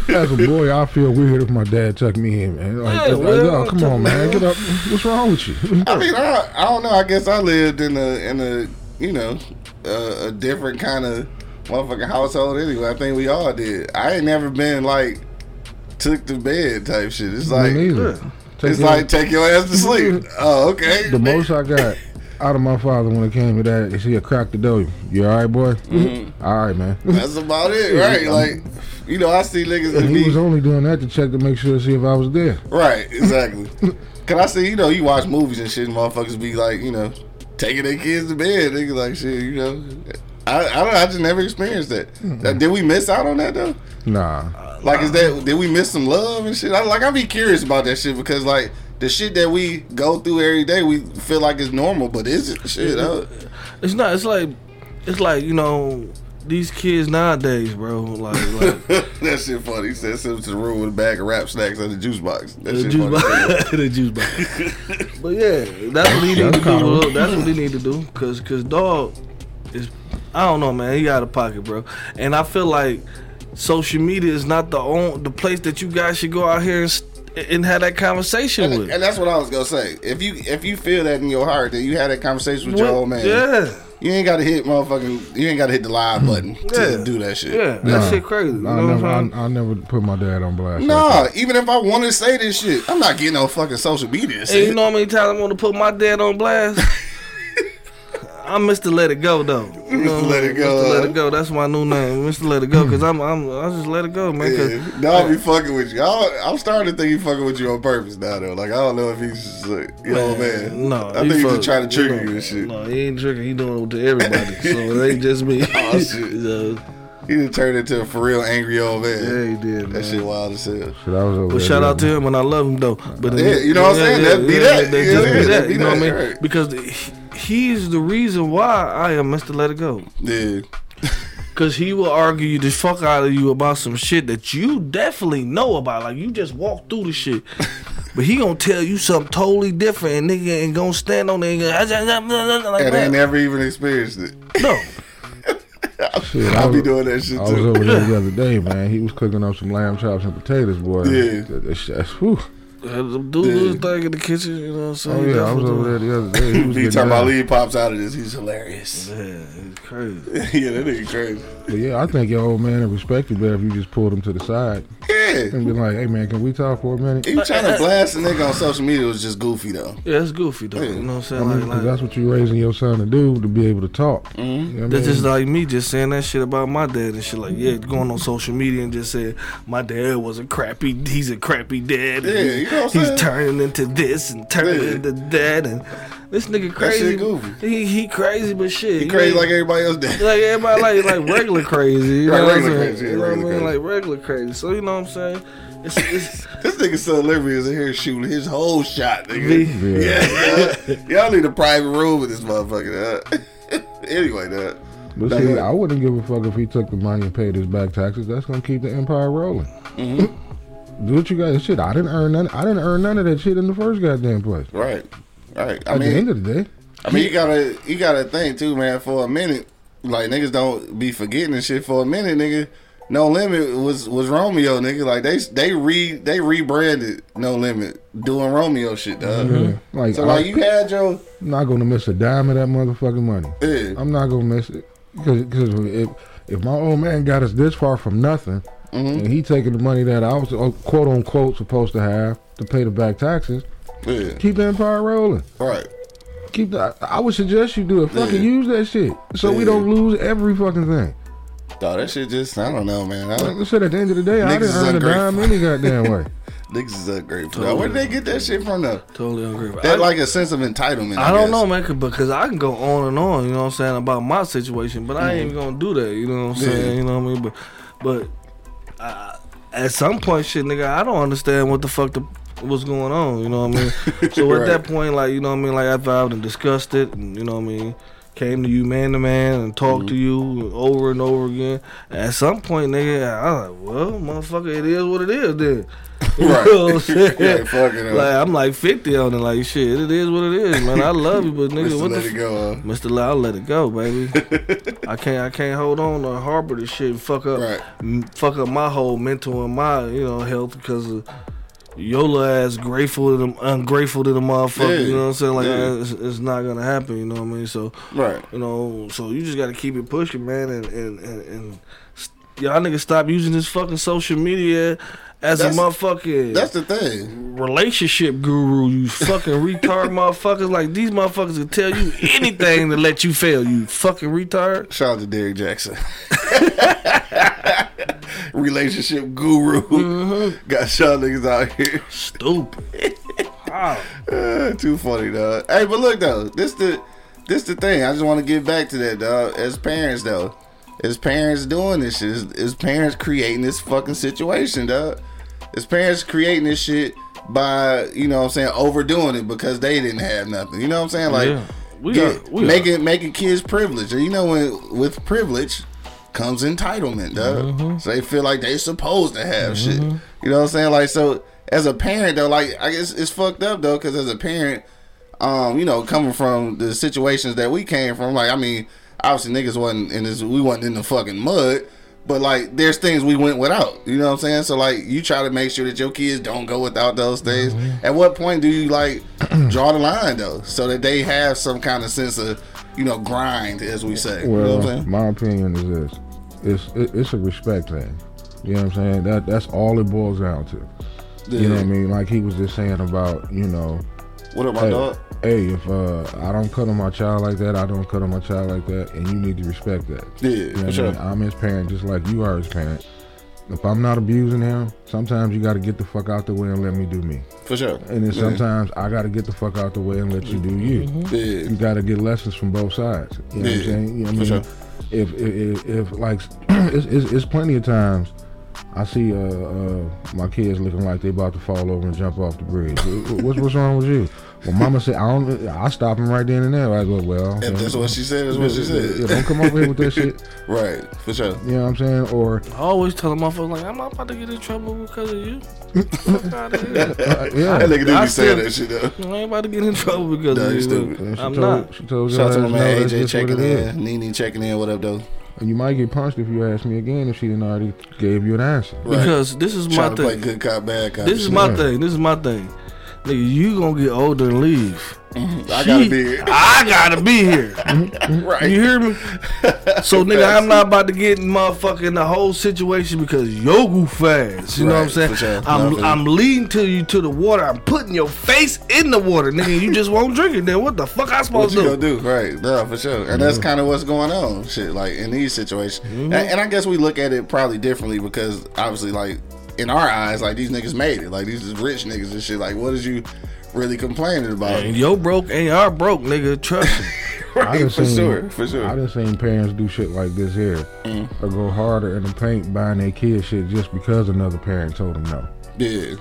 As a boy, I feel weird if my dad tucked me in, man. Like, Yeah, like, well, oh, come on, man, get up. What's wrong with you? I mean, I, I don't know. I guess I lived in a in a you know a, a different kind of motherfucking household anyway. I think we all did. I ain't never been like took to bed type shit. It's like neither. It's your- like take your ass to sleep. Oh, okay. the most I got out of my father when it came to that is he'll crack the door. You all right, boy? Mm-hmm. All right, man. That's about it, right? Like you know, I see niggas And that he was only doing that to check to make sure to see if I was there. right. Exactly. Cause I see you know you watch movies and shit, and motherfuckers be like you know taking their kids to bed. Niggas like shit. You know. I, I don't. I just never experienced that. Uh, Did we miss out on that though? Nah. Like, is that did we miss some love and shit? I, like, I be curious about that shit because like the shit that we go through every day, we feel like it's normal, but is it shit? Uh, It's not. It's like, it's like you know, these kids nowadays, bro. Like, like that shit funny. He said sent to the room with a bag of rap snacks and the juice box. That the shit juice funny. box, the juice box. But yeah, that's what he need to That's do. That's what he need to do. Cause, cause dog is, I don't know, man. He out of pocket, bro. And I feel like social media is not the on, the place that you guys should go out here and, and have that conversation And, with. and that's what I was gonna say. If you if you feel that in your heart, that you had that conversation with your old man. Yeah. You ain't gotta hit motherfucking. You ain't gotta hit the live button to Yeah. do that shit. Yeah, that Nah, shit crazy. You I know what never, I, I'm saying? I never put my dad on blast. Nah, that. even if I want to say this shit, I'm not getting on fucking social media. Hey, Shit. you know how many times I want to put my dad on blast? I'm Mr. Let It Go though. You know, Mr. Let It Go, Mr. Let? It Go. That's my new name, Mr. Let It Go. Cause I'm, I'm, I just let it go, man. Yeah, no, I'll be fucking with you. I, I'm starting to think he's fucking with you on purpose now, though. Like I don't know if he's just like, yo, man. No, I think he's just fuck- trying to trigger know, you and shit. No, he ain't tricking. He doing it to everybody. so it ain't just me. Oh, shit. So, He done turned into a for real angry old man. yeah, he did, That man. shit wild as hell. Shit, I was over But there shout out the to him, and I love him though. But Yeah, you know what I'm saying? That'd be that. that- Yeah, just yeah, be that. that'd be You know what I mean? right. Because he- he's the reason why I am Mr. Let It Go. Yeah. Cause he will argue the fuck out of you about some shit that you definitely know about. Like you just walk through the shit. But he gonna tell you something totally different and nigga ain't gonna stand on there and go, ah, like And they that. never even experienced it. No. Shit, I I'll be doing that shit too. I was over there the other day, man. He was cooking up some lamb chops and potatoes, boy. Yeah. That, that shit, whew. Dude do his thing in the kitchen, you know what I'm saying? Oh yeah, I was over there the other day. He was He getting talking about down. Lee pops out of this. He's hilarious. Yeah, it's crazy. yeah, that nigga crazy. But yeah, I think your old man would respect you better if you just pulled him to the side Yeah. and be like, "Hey man, can we talk for a minute?" He trying to blast a nigga on social media was just goofy though. Yeah, it's goofy though. You know what I'm I saying? mean, Like, 'cause like that's what you're raising your son to do to be able to talk. Mm-hmm. You know what I That's mean? just like me just saying that shit about my dad and shit. Like, yeah, going on social media and just saying my dad was a crappy, he's a crappy dad. Yeah, you know he's saying? turning into this and turning Yeah. into that, and this nigga crazy. goofy. He he crazy, but shit, He crazy ain't- like everybody else did. like everybody like like regular crazy. You Right, know what I'm regular saying? crazy, yeah, you know what I mean? crazy. Like regular crazy. So you know what I'm saying? It's, it's This nigga son Liberty is in here shooting his whole shot, nigga. V. Yeah, yeah. y'all need a private room with this motherfucker. Huh? anyway, that. But see. I wouldn't give a fuck if he took the money and paid his back taxes. That's gonna keep the empire rolling. Mm-hmm. Do what you guys shit. I didn't earn none. I didn't earn none of that shit in the first goddamn place. Right, right. I At the end mean, of the day, I mean, you gotta, you gotta think too, man. For a minute, like niggas don't be forgetting and shit. For a minute, nigga, No Limit was was Romeo, nigga. Like they they re they rebranded No Limit doing Romeo shit, dog. like So I, like you had your I'm not gonna miss a dime of that motherfucking money. yeah, I'm not gonna miss it because because if if my old man got us this far from nothing, Mm-hmm. and he taking the money that I was uh, quote unquote supposed to have to pay the back taxes, yeah, keep the empire rolling. right. Keep the. I, I would suggest you do it. Fucking Yeah. use that shit so we don't lose every fucking thing. Dog, that shit just I don't know, man. I, Like I said, at the end of the day, I Niggas didn't is earn a dime ungrateful. any goddamn way. niggas is ungrateful. Now, where did they get that shit from though? Totally agree. That like a sense of entitlement. I, I don't guess. know, man, 'cause- because I can go on and on, you know what I'm saying, about my situation, but I ain't even gonna do that, you know what I'm Yeah. saying, you know what I mean? But, but uh, at some point, shit, nigga, I don't understand what the fuck the what's going on, you know what I mean? so Right. at that point, like, you know what I mean, like after I've done discussed it, and, you know what I mean, came to you man to man and talked to you over and over again. At some point, nigga, I was like, well, motherfucker, it is what it is, then. You Right. know what I'm saying? Yeah, fuck it up. Like I'm like 50 on it, like shit. It is what it is, man. I love you, but nigga, what the let it go, huh? Mr. I'll let it go, baby. I can't, I can't hold on or harbor this shit and fuck up, Right. m- fuck up my whole mental and my, you know, health because of your little ass grateful to them, ungrateful to the motherfucker. Yeah. You know what I'm saying? Like Yeah. it's, it's not gonna happen. You know what I mean? So Right. you know, so you just gotta keep it pushing, man, and and and. and Y'all niggas stop using this fucking social media as That's- a motherfucking That's the thing. relationship guru, you fucking retard motherfuckers. Like these motherfuckers will tell you anything to let you fail, you fucking retard. Shout out to Derrick Jaxn. Relationship guru. Mm-hmm. Got y'all niggas out here. Stupid. Wow. Uh, too funny, dog. Hey, but look though, this the this the thing. I just want to get back to that, dog. As parents, though, as parents doing this shit, as, as parents creating this fucking situation, dog. As parents creating this shit by you know what I'm saying overdoing it because they didn't have nothing. You know what I'm saying? Like Yeah. We get- are- we are. making making kids privileged. And you know when with privilege comes entitlement, dog. Mm-hmm. So they feel like they supposed to have shit. You know what I'm saying? Like so as a parent though, like I guess it's fucked up though, because as a parent, um, you know, coming from the situations that we came from, like I mean, obviously niggas wasn't in this, we wasn't in the fucking mud. But like, there's things we went without. You know what I'm saying? So like, you try to make sure that your kids don't go without those things. Mm-hmm. At what point do you like draw the line though, so that they have some kind of sense of you know, grind, as we say. you know Well, what I'm saying? my opinion is this: it's it, it's a respect thing. You know what I'm saying? That that's all it boils down to. You know what I mean? Like he was just saying about you know, What up, my hey, dog? hey, if uh, I don't cut on my child like that, I don't cut on my child like that, and you need to respect that. Yeah, You know for what I sure. mean? I'm his parent just like you are his parent. If I'm not abusing him, sometimes you got to get the fuck out the way and let me do me. For sure. And then Yeah. sometimes I got to get the fuck out the way and let you do you. Yeah. You got to get lessons from both sides. You know what I'm Yeah, saying? You know what I for mean? sure. If, if, if, if like, it's, it's, it's plenty of times I see uh, uh, my kids looking like they about to fall over and jump off the bridge. what's, what's wrong with you? Well, mama said, I don't, I stop them right then and there. I go, well. If that's what she said, that's what she said. yeah, don't come over here with that shit. Right, for sure. You know what I'm saying? Or, I always tell them motherfuckers like, I'm not about to get in trouble because of you. Fuck out of here. uh, That yeah. nigga do I be saying that shit though. I ain't about to get in trouble because Nah, of you you. stupid. I'm told, not. She told Shout out to my man AJ checking in. Nene checking in. What up, though? And you might get punched if you ask me again if she didn't already gave you an answer. Right. Because this is my Trying to play thing. good cop, bad cop. This is my Yeah. thing. This is my thing. Nigga, you gonna get older and leave. I gotta be here. I gotta be here. right. You hear me? So nigga, I'm not about to get in motherfucking the whole situation because yo goof fast. You know what I'm saying? sure. I'm Nothing. I'm leading to you to the water. I'm putting your face in the water, nigga. You just won't drink it. Then what the fuck I What supposed you to gonna do? do? Right, no, for sure. And that's kind of what's going on, shit. Like in these situations, Mm-hmm. and, and I guess we look at it probably differently because obviously, like in our eyes, like these niggas made it. Like these is rich niggas and shit. Like what is you really complaining about? And yo broke ain't our broke, nigga. Trust me. I right, done for seen- sure, for sure. I done seen parents do shit like this here, Mm. or go harder in the paint buying their kid shit just because another parent told them no. yeah,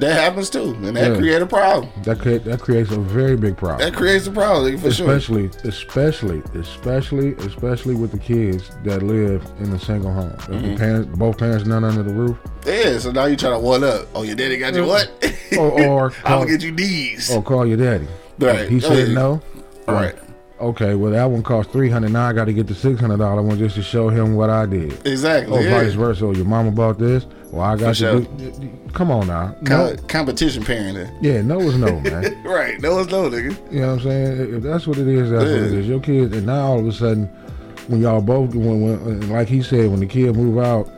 that happens too, and that Yeah. create a problem. That cre- that creates a very big problem. That creates a problem for sure. especially, especially, especially, especially with the kids that live in a single home. If Mm-hmm. the parents, both parents, none under the roof, Yeah, so now you trying to one up. Oh, your daddy got you what? or or I'm call, gonna get you these. or call your daddy. Right. He Oh, said yeah. no. Right. Okay, well that one cost three hundred. Now I got to get the six hundred dollar one just to show him what I did. Exactly. Or yeah. vice versa. Your mama bought this. Well, I got to do. Come on now. No. Competition parenting. Yeah, no is no, man. Right. No one's no, nigga. You know what I'm saying? If that's what it is, that's what it is. Your kids, and now all of a sudden, when y'all both, when, when like he said, when the kid move out,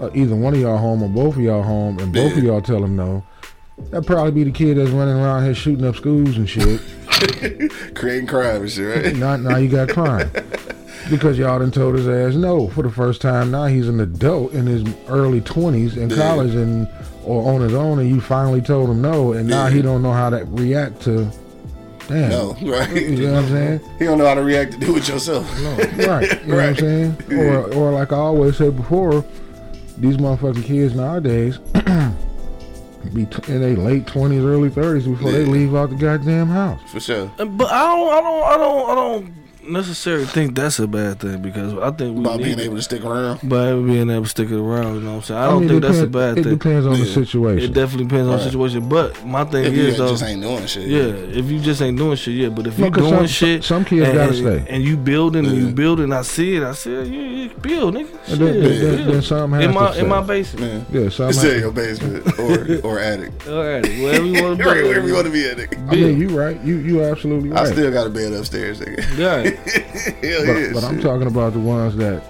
uh, either one of y'all home or both of y'all home, and both of y'all tell him no, that probably be the kid that's running around here shooting up schools and shit. Creating crime and shit, right? now, now you got crime because y'all done told his ass no for the first time. Now he's an adult in his early twenties in Yeah. college and or on his own, and you finally told him no, and now Yeah. he don't know how to react to. Damn. No, right? You know what I'm saying? He don't know how to react to do it yourself. Right. You know what I'm saying? Or, or like I always said before, these motherfucking kids nowadays be t- in their late twenties, early thirties before they leave out the goddamn house. For sure. But I don't, I don't, I don't, I don't necessarily think that's a bad thing because I think we About need being it. able to stick around. By being able to stick it around, you know what I'm saying? I don't mean, think it that's a bad It thing. It depends on the situation. It definitely depends on the situation. But my thing is, though, If you is though, just ain't doing shit. yeah, if you just ain't doing shit, yeah. But if No, you 'cause doing some- shit, some kids and, gotta and- stay. and you building, and you building. I see it. I see it. You, you build, nigga. And Shit, then- then- then- then some has in my to in my basement. Man. yeah, so It's I'm in your basement or or attic. All right, wherever you want to Right, build. wherever you want to be at, nigga. I mean, you right. You you absolutely I still got a bed upstairs, nigga. Yeah. Hell but, yeah. but I'm talking about the ones that,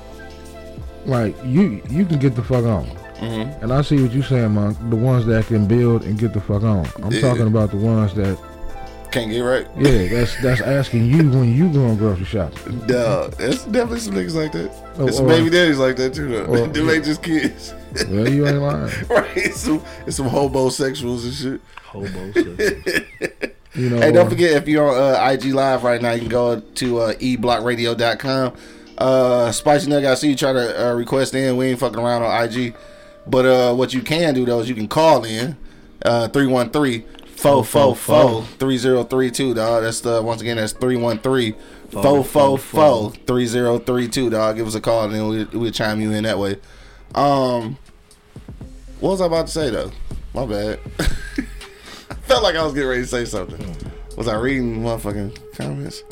like you you can get the fuck on. Mhm. And I see what you're saying, Monk. The ones that can build and get the fuck on. I'm Yeah. talking about the ones that, Can't get right. yeah, that's that's asking you when you going grocery shopping. Duh, there's definitely some niggas like that. Oh, There's some or- baby daddies like that too, though. or- Them ain't just kids. Well, you ain't lying. right. It's some, it's some homosexuals and shit. Hobo shit. You know. Hey, don't forget if you're on uh, IG Live right now, you can go to uh, eblockradio.com. Uh, Spicy Nugget, I see you try to uh, request in. We ain't fucking around on IG. But uh, what you can do, though, is you can call in uh, 313 444 3032, dog. That's the, once again, that's 313 444 3032, dog. Give us a call and then we'll, we'll chime you in that way. Um, what was I about to say, though? My bad. I felt like I was getting ready to say something. Was I reading motherfucking comments?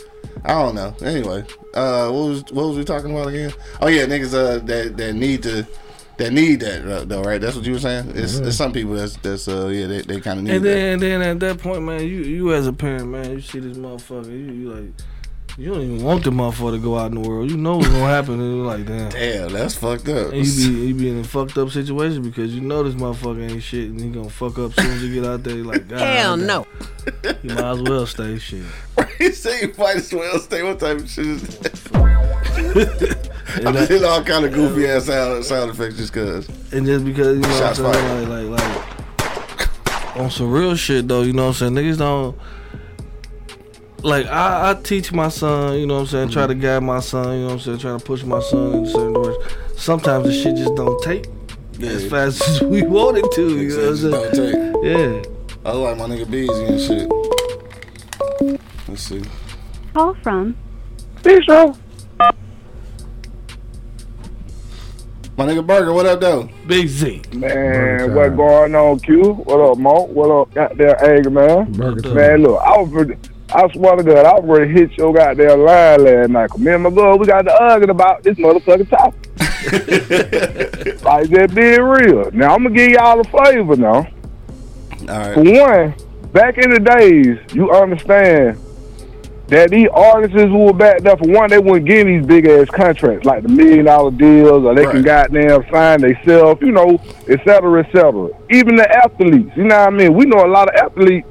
I don't know. Anyway, uh, what was what was we talking about again? Oh yeah, niggas uh that that need to that need that uh, though, right? That's what you were saying. It's, it's some people that's that's uh yeah they, they kind of need And that. then, and then at that point, man, you you as a parent, man, you see this motherfucker, you, you like, You don't even want the motherfucker to go out in the world. You know what's gonna happen. And you're like, damn. Damn, that's fucked up. And you be you be in a fucked up situation because you know this motherfucker ain't shit and he gonna fuck up soon as you get out there. You're like, God, Hell damn. no. You might as well stay shit. you say you might as well stay. What type of shit is that? And, I'm that- did all kind of goofy ass sound, sound effects just cause. and just because you know Shots what I'm fired. saying, like like like on some real shit though, you know what I'm saying? Niggas don't like I, I teach my son, you know what I'm saying, try to mm-hmm. guide my son, you know what I'm saying, try to push my son in certain directions. Sometimes the shit just don't take as fast as we want it to, you know what I'm Don't saying? take. Yeah. I like my nigga Beezy and shit. Let's see. Call from My nigga Burger, what up though? Big Z. Man, what going on, Q? What up, Mo? What up, goddamn Angry man? Burger time. Man, look, I was ready, I swear to God, I was ready to hit your goddamn line last night. 'Cause me and my girl, we got to arguing about this motherfucking topic. like that being real. Now I'm gonna give y'all a flavor now. All For one, back in the days, you understand that these artists who were back there, for one, they wouldn't get these big ass contracts like the million dollar deals, or they can goddamn sign themselves, you know, et cetera, et cetera. Even the athletes, you know what I mean? We know a lot of athletes.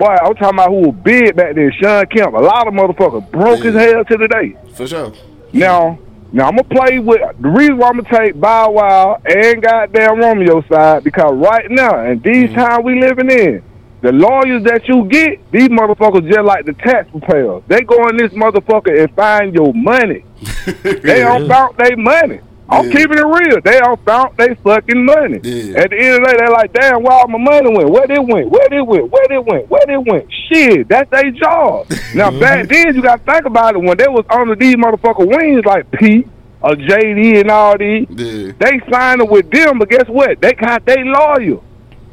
Boy, I'm talking about who were big back then. Shawn Kemp, a lot of motherfuckers broke Yeah. hell to the day. For sure. Now, now I'm gonna play with the reason why I'm gonna take Bow Wow and goddamn Romeo side because right now and these mm-hmm. times we living in, the lawyers that you get, these motherfuckers just like the tax preparers. They go in this motherfucker and find your money. They don't found their money. I'm Yeah. keeping it real. They don't found they fucking money. Yeah. At the end of the day, they're like, damn, where all my money went? Where it went? Where it went? Where it went? Where it went? Shit, that's their job. now back then, you got to think about it. When they was under these motherfucker wings like Pete or uh, JD and all these, Yeah. they signed with them. But guess what? They got they lawyer.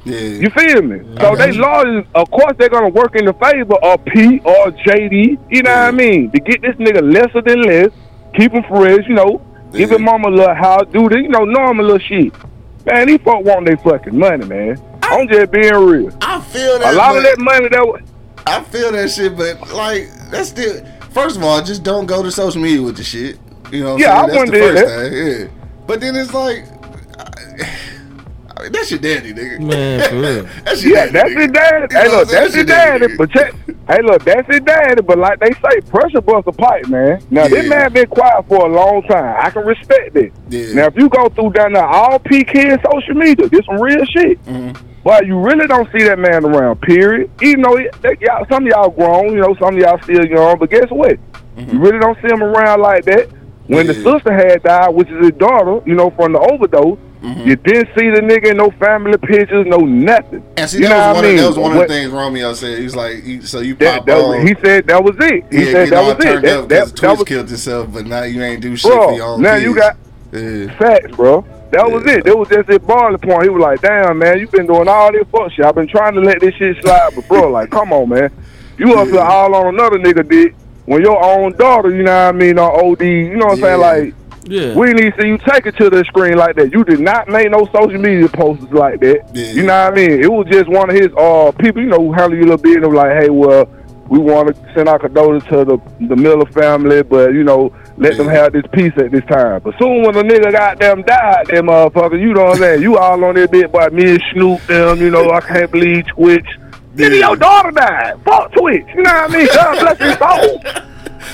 Yeah. You feel me? So they lawyers, of course, they're gonna work in the favor of P or JD. You know what I mean? To get this nigga lesser than less, keep him fresh. You know, give Yeah. him mama a little house, do the you know normal little shit. Man, these folk want their fucking money, man. I'm just being real. I feel that. A lot but- of that money that wa- I feel that shit, but like that's still. First of all, just don't go to social media with the shit. You know, what Yeah, I I'm saying? wouldn't that's do the that. first thing. Yeah, but then it's like, I mean, that's your daddy, nigga. Man, for real. that's your Yeah, daddy, that's nigga. his daddy. You Hey, look, that's his daddy. But check, hey, look, that's his daddy. But like they say, pressure busts a pipe, man. Now this Yeah. man been quiet for a long time. I can respect it. Yeah. Now if you go through down there, all PK and social media, get some real shit. Mhm. But you really don't see that man around. Period. Even though he- they, y'all, some of y'all grown, you know, some of y'all still young. But guess what? You really don't see him around like that. When the Mm-hmm. Sister had died, which is his daughter, you know, from the overdose, Mm-hmm. you didn't see the nigga no family pictures, no nothing. And see, You that know was, what one of, that was one of the things Romeo said. He was like, he, so you That, that was, he said that was it. He yeah, said that was it. turned That, that, that was killed himself, but now you ain't do shit Bro, for your own now kids. you got- yeah. facts, bro. That was it. That was just his boiling point. He was like, "Damn, man, you been doing all this fuck shit. I've been trying to let this shit slide, but bro, like, come on, man. You up here all on another nigga dick when your own daughter, you know what I mean, on OD. You know what I'm saying? Like, Yeah. we need to see you take it to the screen like that. You did not make no social media posters like that. Yeah. You know what I mean? It was just one of his uh people, you know, who handle your little business. Like, hey, well, we want to send our condolences to the the Miller family, but you know, let them have this peace at this time. But soon when the nigga goddamn died, them motherfucker, you know what I'm saying? You all on that bit, by me and Snoop, them, you know, I can't believe Twitch. Nigga, your daughter died. Fuck Twitch. You know what I mean? God bless his soul.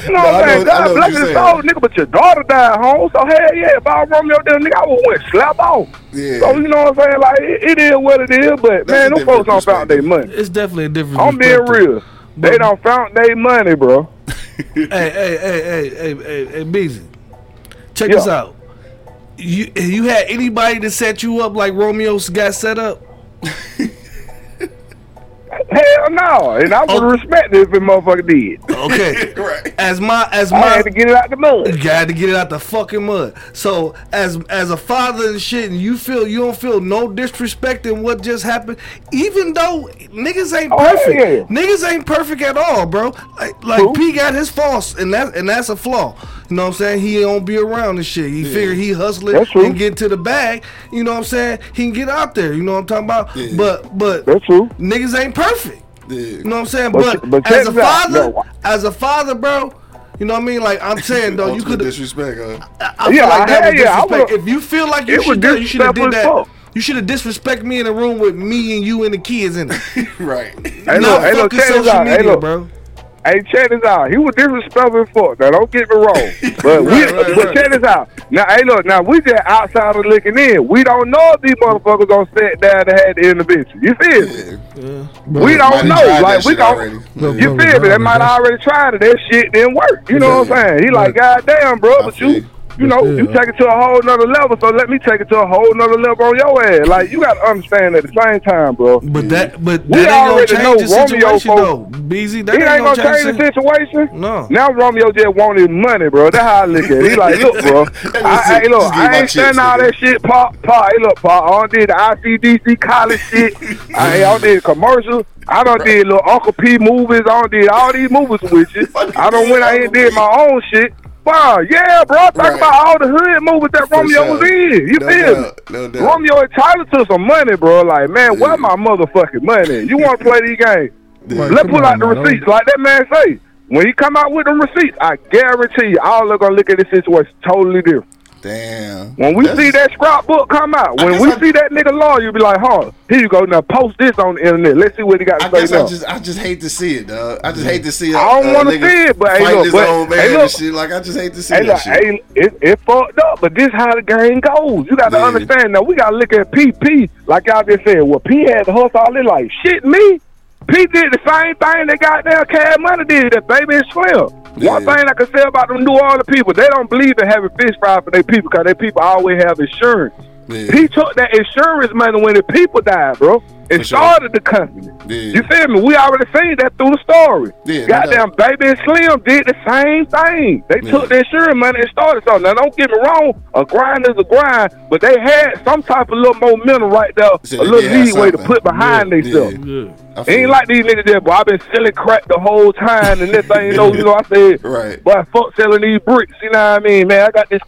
You know what I I'm saying? know- I know God bless you're his soul, nigga, but your daughter died, home. So hell yeah, if I was Romeo there, nigga, I would went slap off. Yeah. So you know what I'm saying? Like it, it is what it is, but That's man, them folks don't found their money. It's definitely a different. I'm being perspective. real. They don't found their money, bro. Hey, hey, hey, hey, hey, hey, hey, Beezy. Check Yeah. this out. You you had anybody to set you up like Romeo's got set up? Hell no, and I would Oh. respect it if a motherfucker did. Okay. right. As my as I my had to get it out the mud. You got to get it out the fucking mud. So as as a father and shit, and you feel you don't feel no disrespect in what just happened, even though niggas ain't Oh, perfect. yeah. Niggas ain't perfect at all, bro. Like, like True. P got his faults, and that and that's a flaw. You know what I'm saying? He don't be around and shit. He figure he hustling and get to the bag. You know what I'm saying? He can get out there. You know what I'm talking about? Yeah. But but That's true. niggas ain't perfect. Yeah. You know what I'm saying? But- But, but as a father, No. as a father, bro, You know what I mean? Like I'm saying though, you could. disrespect. Huh? I feel Yeah, like that hell was yeah, I disrespect. would've- If you feel like you should, you should have did that. fuck. You should have disrespected me in a room with me and you and the kids in it. right. Hey, look, hey, look, fucking check this social out. Hey, media, look. bro. Hey, check this out. He was disrespectful as fuck. Now, don't get me wrong. But we, Right, right, but right. check this out. Now, hey, look. Now we just outside of looking in. We don't know if these motherfuckers gonna sit down and have the intervention. You feel me? Yeah. We don't know. Like we don't. already. You look, feel me? They might regardless, have already tried it. That shit didn't work. You know what I'm saying? He like, God damn, bro, I but feel you, you. you know, you take it to a whole nother level. So let me take it to a whole nother level on your ass. Like you got to understand at the same time, bro. But that, but We that ain't gonna already change know the Romeo situation folks- though. BZ, that He ain't gonna change the the situation. No. Now Romeo just wanted money, bro. That's how I look at it. He like, look, bro. I, hey, look, Just give my I ain't chips, saying all that shit, pop, pop. Hey, look, pop. I don't did the ICDC college shit. I, I don't did commercials. I don't did little Uncle P movies. I don't did all these movies with you. I don't went out here and did my own shit. Wow, yeah, bro. Think Right. about all the hood movies that For Romeo sure. was in. You No feel me? doubt, no doubt. Romeo entitled to some money, bro. Like, man, Yeah. where my motherfucking money? You want to play these games? Like, Let's come pull on, out the man, receipts. Like that man say, when he come out with them receipts, I guarantee you, all are gonna look at this situation totally different. Damn. When we That's- see that scrapbook come out, when we I- see that nigga law, you be like, huh, here you go. Now post this on the internet. Let's see what he got to I say now. I just I just hate to see it, dog. I just hate to see. It. I don't a wanna see it, but, hey, look, but- hey, look. shit. Like I just hate to see Hey, that look, shit. hey, it, it fucked up, but this how the game goes. You got to Yeah. understand. Now we got to look at PP, like y'all just said. Well, P had to hustle all this like shit. Me, P did the same thing that goddamn Cash Money did. That baby and Slim. One thing I can say about them New Orleans people, they don't believe in having fish fry for their people because their people always have insurance. Yeah. He took that insurance money when the people died, bro. It For sure. started the company. Yeah. You feel me? We already seen that through the story. Yeah, no Goddamn, Baby and Slim did the same thing. They Yeah. took the insurance money and started something. Now, don't get me wrong, a grind is a grind, but they had some type of little momentum right there, So a little did have leeway to put behind Yeah, themselves. yeah. I ain't it. like these niggas there, boy. I've been selling crack the whole time, and this thing, you know, you know, I said, Right. but fuck selling these bricks, you know what I mean, man? I got this,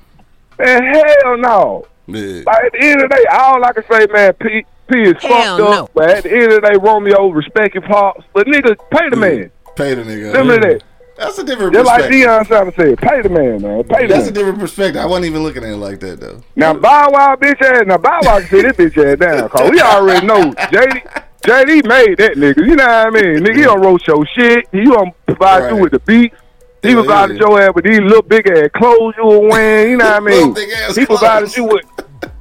man, hell no. Yeah. Like, at the end of the day, all I can say, man, P, P is Hell fucked no. up. But at the end of the day, Romeo respect your pops. But nigga, pay the man. Pay the nigga. Remember that. That's a different Just like perspective. Deion Sanders said, pay the man, man. Pay the That's a different perspective. I wasn't even looking at it like that though. Now Bow Wow bitch ass. Now Bow Wow can sit this bitch ass down. Cause we already know JD. JD made that nigga. You know what I mean? Nigga, he don't roast your shit. He don't provide you with the beats. He Yeah, provided yeah. your ass with these little big ass clothes you were wearing. You know what I Little mean? big ass He provided clothes. you with.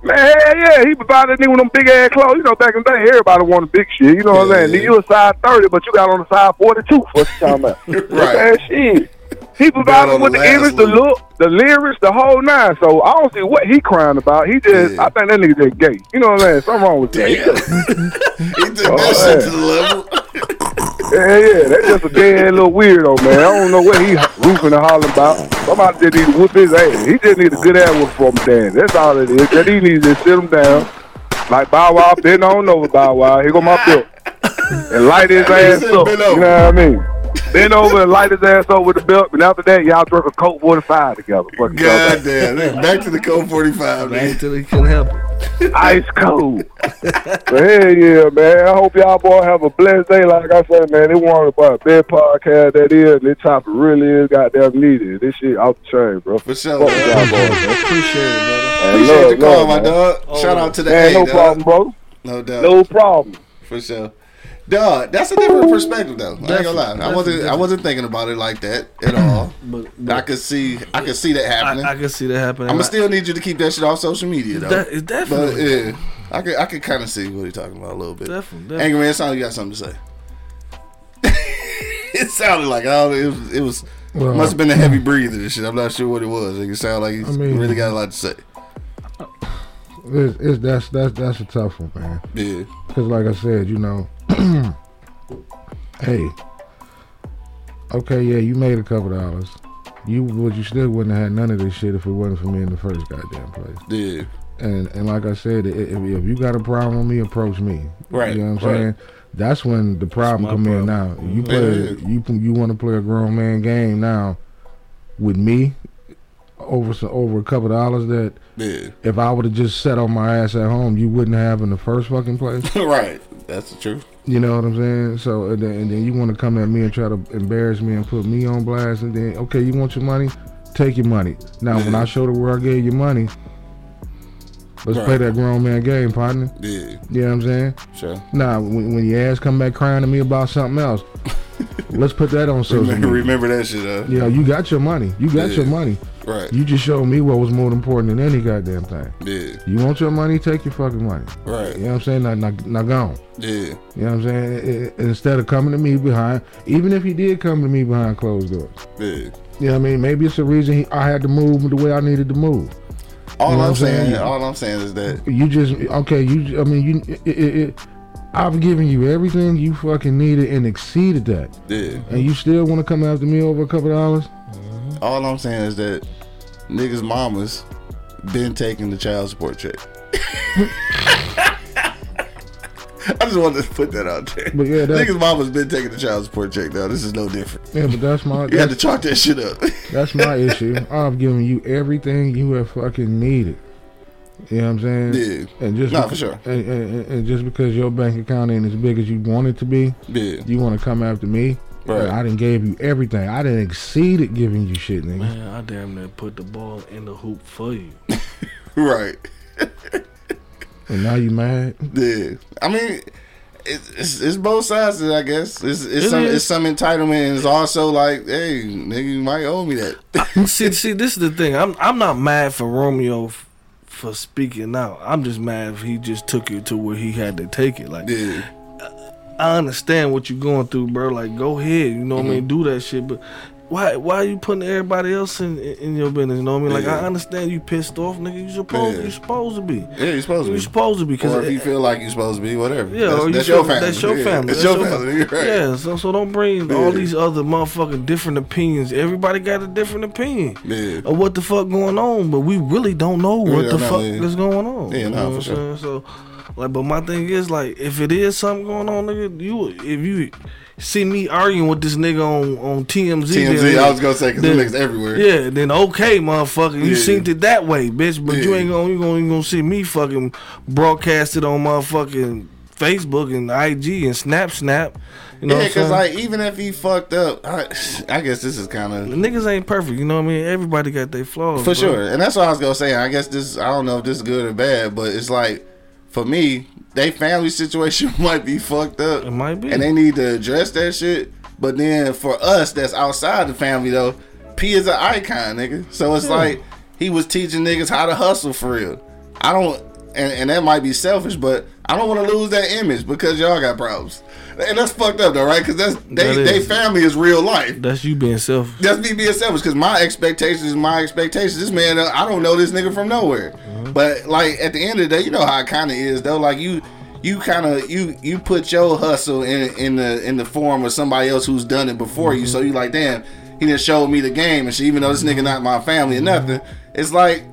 Man, hell yeah, he provided nigga with them big ass clothes. You know, back in the day, everybody wanted big shit. You know what I'm saying? yeah. You a size 30, but you got on the size 42. What you talking about? Right. Man, shit. He provided the with the last image, the look, the lyrics, the whole nine. So I don't see what he crying about. He just, Yeah. I think that nigga just gay. You know what I'm saying? Something wrong with that. He took Oh, that shit to the level. Yeah, yeah, that's just a dead little weirdo, man. I don't know what he roofing and hollering about. Somebody just need to whoop his ass. He just need a good ass whoop from Dan. That's all it is. That he needs to sit him down. Like Bow Wow, bend on over Bow Wow. Here go my belt. And light his ass up. You know what I mean? Bend over and light his ass up with the belt. And after that, y'all drink a Colt 45 together. Fuck y'all God damn. nigga, Back to the Colt 45, man. Until he couldn't help it. Ice cold. but hey, yeah, man. I hope y'all boy have a blessed day. Like I said, man, they want about a big podcast that is. This topic really is goddamn needed. This shit off the chain, bro. For sure. Fuck y'all man. boys, man. Appreciate it, brother. And Appreciate love, your call, love, my man. dog. Shout out to the Man, A, no dog. problem, bro. No doubt. No problem. For sure. Dog, that's a different perspective though. I ain't gonna lie. I wasn't I wasn't thinking about it like that at all. But, I but could see I could see that happening. I, I, I can see that happening. I'm gonna still need you to keep that shit off social media though. That is but definitely, yeah, I could I could kind of see what you're talking about a little bit. definitely, definitely. Angry man, it sounded like you got something to say. it sounded like I don't, it was it was Well, must have been a heavy breather and shit. I'm not sure what it was. It sounded like he I mean- really got a lot to say. it's, it's, that's that's that's a tough one, man. Yeah, Because like I said, you know, hey, okay, yeah, you made a couple dollars. You but you still wouldn't have had none of this shit if it wasn't for me in the first goddamn place. yeah, And and like I said, if, if you got a problem with me, approach me. Right, You know what I'm right. saying? That's when the problem my come in. Now you play Yeah. you you want to play a grown man game now with me over some over a couple dollars that yeah. if I would have just sat on my ass at home, you wouldn't have in the first fucking place. right. That's the truth. You know what I'm saying? So and then, and then you want to come at me and try to embarrass me and put me on blast, and then okay, you want your money, take your money. Now when I show the world I gave you money, let's play that grown man game, partner. Yeah, You know what I'm saying? sure. Now when, when your ass come back crying to me about something else, let's put that on social Remember, remember that shit, huh? You you got your money. You got Yeah. your money. Right. You just showed me what was more important than any goddamn thing. Yeah, You want your money, take your fucking money. right. You know what I'm saying? Now, now, now gone. Yeah, You know what I'm saying? I- I- Instead of coming to me behind, even if he did come to me behind closed doors. yeah. You know what I mean? Maybe it's a reason he, I had to move the way I needed to move. All You know I'm I'm saying, saying? all I'm saying is that You just okay. You, I mean, you. It, it, it, I've given you everything you fucking needed and exceeded that, yeah. and you still want to come after me over a couple dollars? Mm-hmm. All I'm saying is that niggas' mamas been taking the child support check. I just wanted to put that out there. But yeah, that- niggas' mamas been taking the child support check. Now this is no different. Yeah, but that's my You had to chalk that shit up. that's my issue. I've given you everything you have fucking needed. You know what I'm saying? yeah, And just Nah, beca- for sure. And, and, and just because your bank account ain't as big as you want it to be, yeah, you want to come after me? Right. I didn't gave you everything. I didn't exceeded giving you shit, nigga. Man, I damn near put the ball in the hoop for you. right. And now you mad? Yeah, I mean, it's, it's, it's both sides. Of it, I guess it's it's It some is. it's some entitlement. And it's also like, hey, nigga, you might owe me that. see, see, this is the thing. I'm I'm not mad for Romeo f- for speaking out. I'm just mad if he just took it to where he had to take it. Like yeah, I understand what you're going through, bro. Like go ahead, you know what I Mm-hmm. mean. Do that shit, but. Why, why are you putting everybody else in, in your business? You know what I mean? Like Yeah. I understand you pissed off, nigga. You supposed Yeah. you supposed to be. yeah, you're supposed to. Be. You supposed to be because Or if you feel like you're supposed to be, whatever. Yeah, that's, you that's feel- your family. That's your family. That's your your family. Yeah, so so don't bring all these other motherfucking different opinions. Everybody got a different opinion Yeah. of what the fuck going on, but we really don't know what the know, fuck is going on. Yeah, You know for what I'm sure. saying? So, like, but my thing is like, if it is something going on, nigga, you if you see me arguing with this nigga on on TMZ, TMZ, then- I was gonna say because niggas everywhere. yeah, then okay, motherfucker, you Yeah. synced it that way, bitch. But you ain't gonna you gonna, you gonna see me fucking broadcast it on motherfucking Facebook and IG and Snap Snap. You know Yeah, because like even if he fucked up, I, I guess this is kind of Niggas ain't perfect, you know what I mean? Everybody got their flaws. for bro. sure, and that's what I was gonna say. I guess this I don't know if this is good or bad, but it's like for me, they family situation might be fucked up, It might be. and they need to address that shit. But then for us, that's outside the family though. P is an icon, nigga. So it's like he was teaching niggas how to hustle for real. I don't, and, and that might be selfish, but I don't want to lose that image because y'all got problems, and that's fucked up though, right? Because that's they That they family is real life. That's you being self. That's me being selfish because my expectations is my expectations. This man, I don't know this nigga from nowhere. Mm-hmm. But like at the end of the day, you know how it kind of is though. Like you, you kind of you you put your hustle in in the in the form of somebody else who's done it before you. So Mm-hmm. you like, damn, he just showed me the game and she, Even though this nigga not my family or nothing, it's like.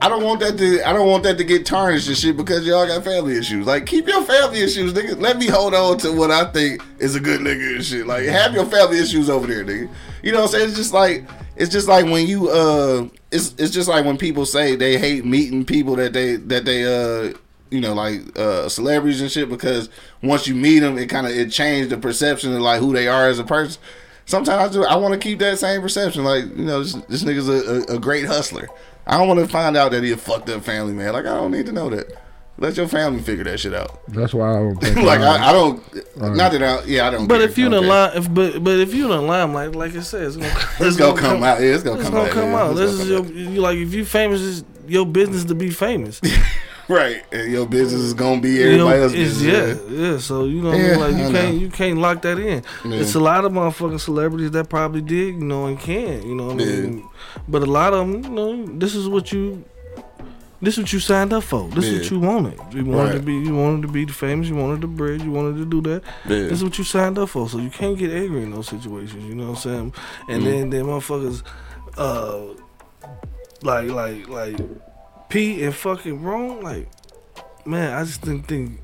I don't want that to. I don't want that to get tarnished and shit because y'all got family issues. Like, keep your family issues, nigga. Let me hold on to what I think is a good nigga and shit. Like, have your family issues over there, nigga. You know what I'm saying? It's just like it's just like when you uh, it's it's just like when people say they hate meeting people that they that they uh, you know, like uh, celebrities and shit because once you meet them, it kind of it changed the perception of like who they are as a person. Sometimes I. I want to keep that same perception. Like you know, this, this nigga's a, a, a great hustler. I don't want to find out that he a fucked up family man. Like I don't need to know that. Let your family figure that shit out. That's why I don't think. like I, I don't. Right. Not that I. Yeah, I don't. But care. if you I don't done lie, if but but if you done limelight, like like I said, it's gonna, come out it's gonna come out. Yeah, it's gonna come out It's come gonna out. come yeah. out. It's This gonna is your you like if you famous, is your business to be famous. right. And your business is gonna be You know, everybody else's business. yeah, yeah. So you know, Yeah, like you know. can't you can't lock that in. Yeah. It's a lot of motherfucking celebrities that probably did, you know, and can, you know. What I mean, but a lot of them, you know, this is what you. This is what you signed up for. This is what you wanted. You wanted to be. You wanted to be the famous. You wanted the bread. You wanted to do that. Yeah. This is what you signed up for. So you can't get angry in those situations. You know what I'm saying? And Mm-hmm. then then motherfuckers, uh, like like like P and fucking wrong. Like man, I just didn't think.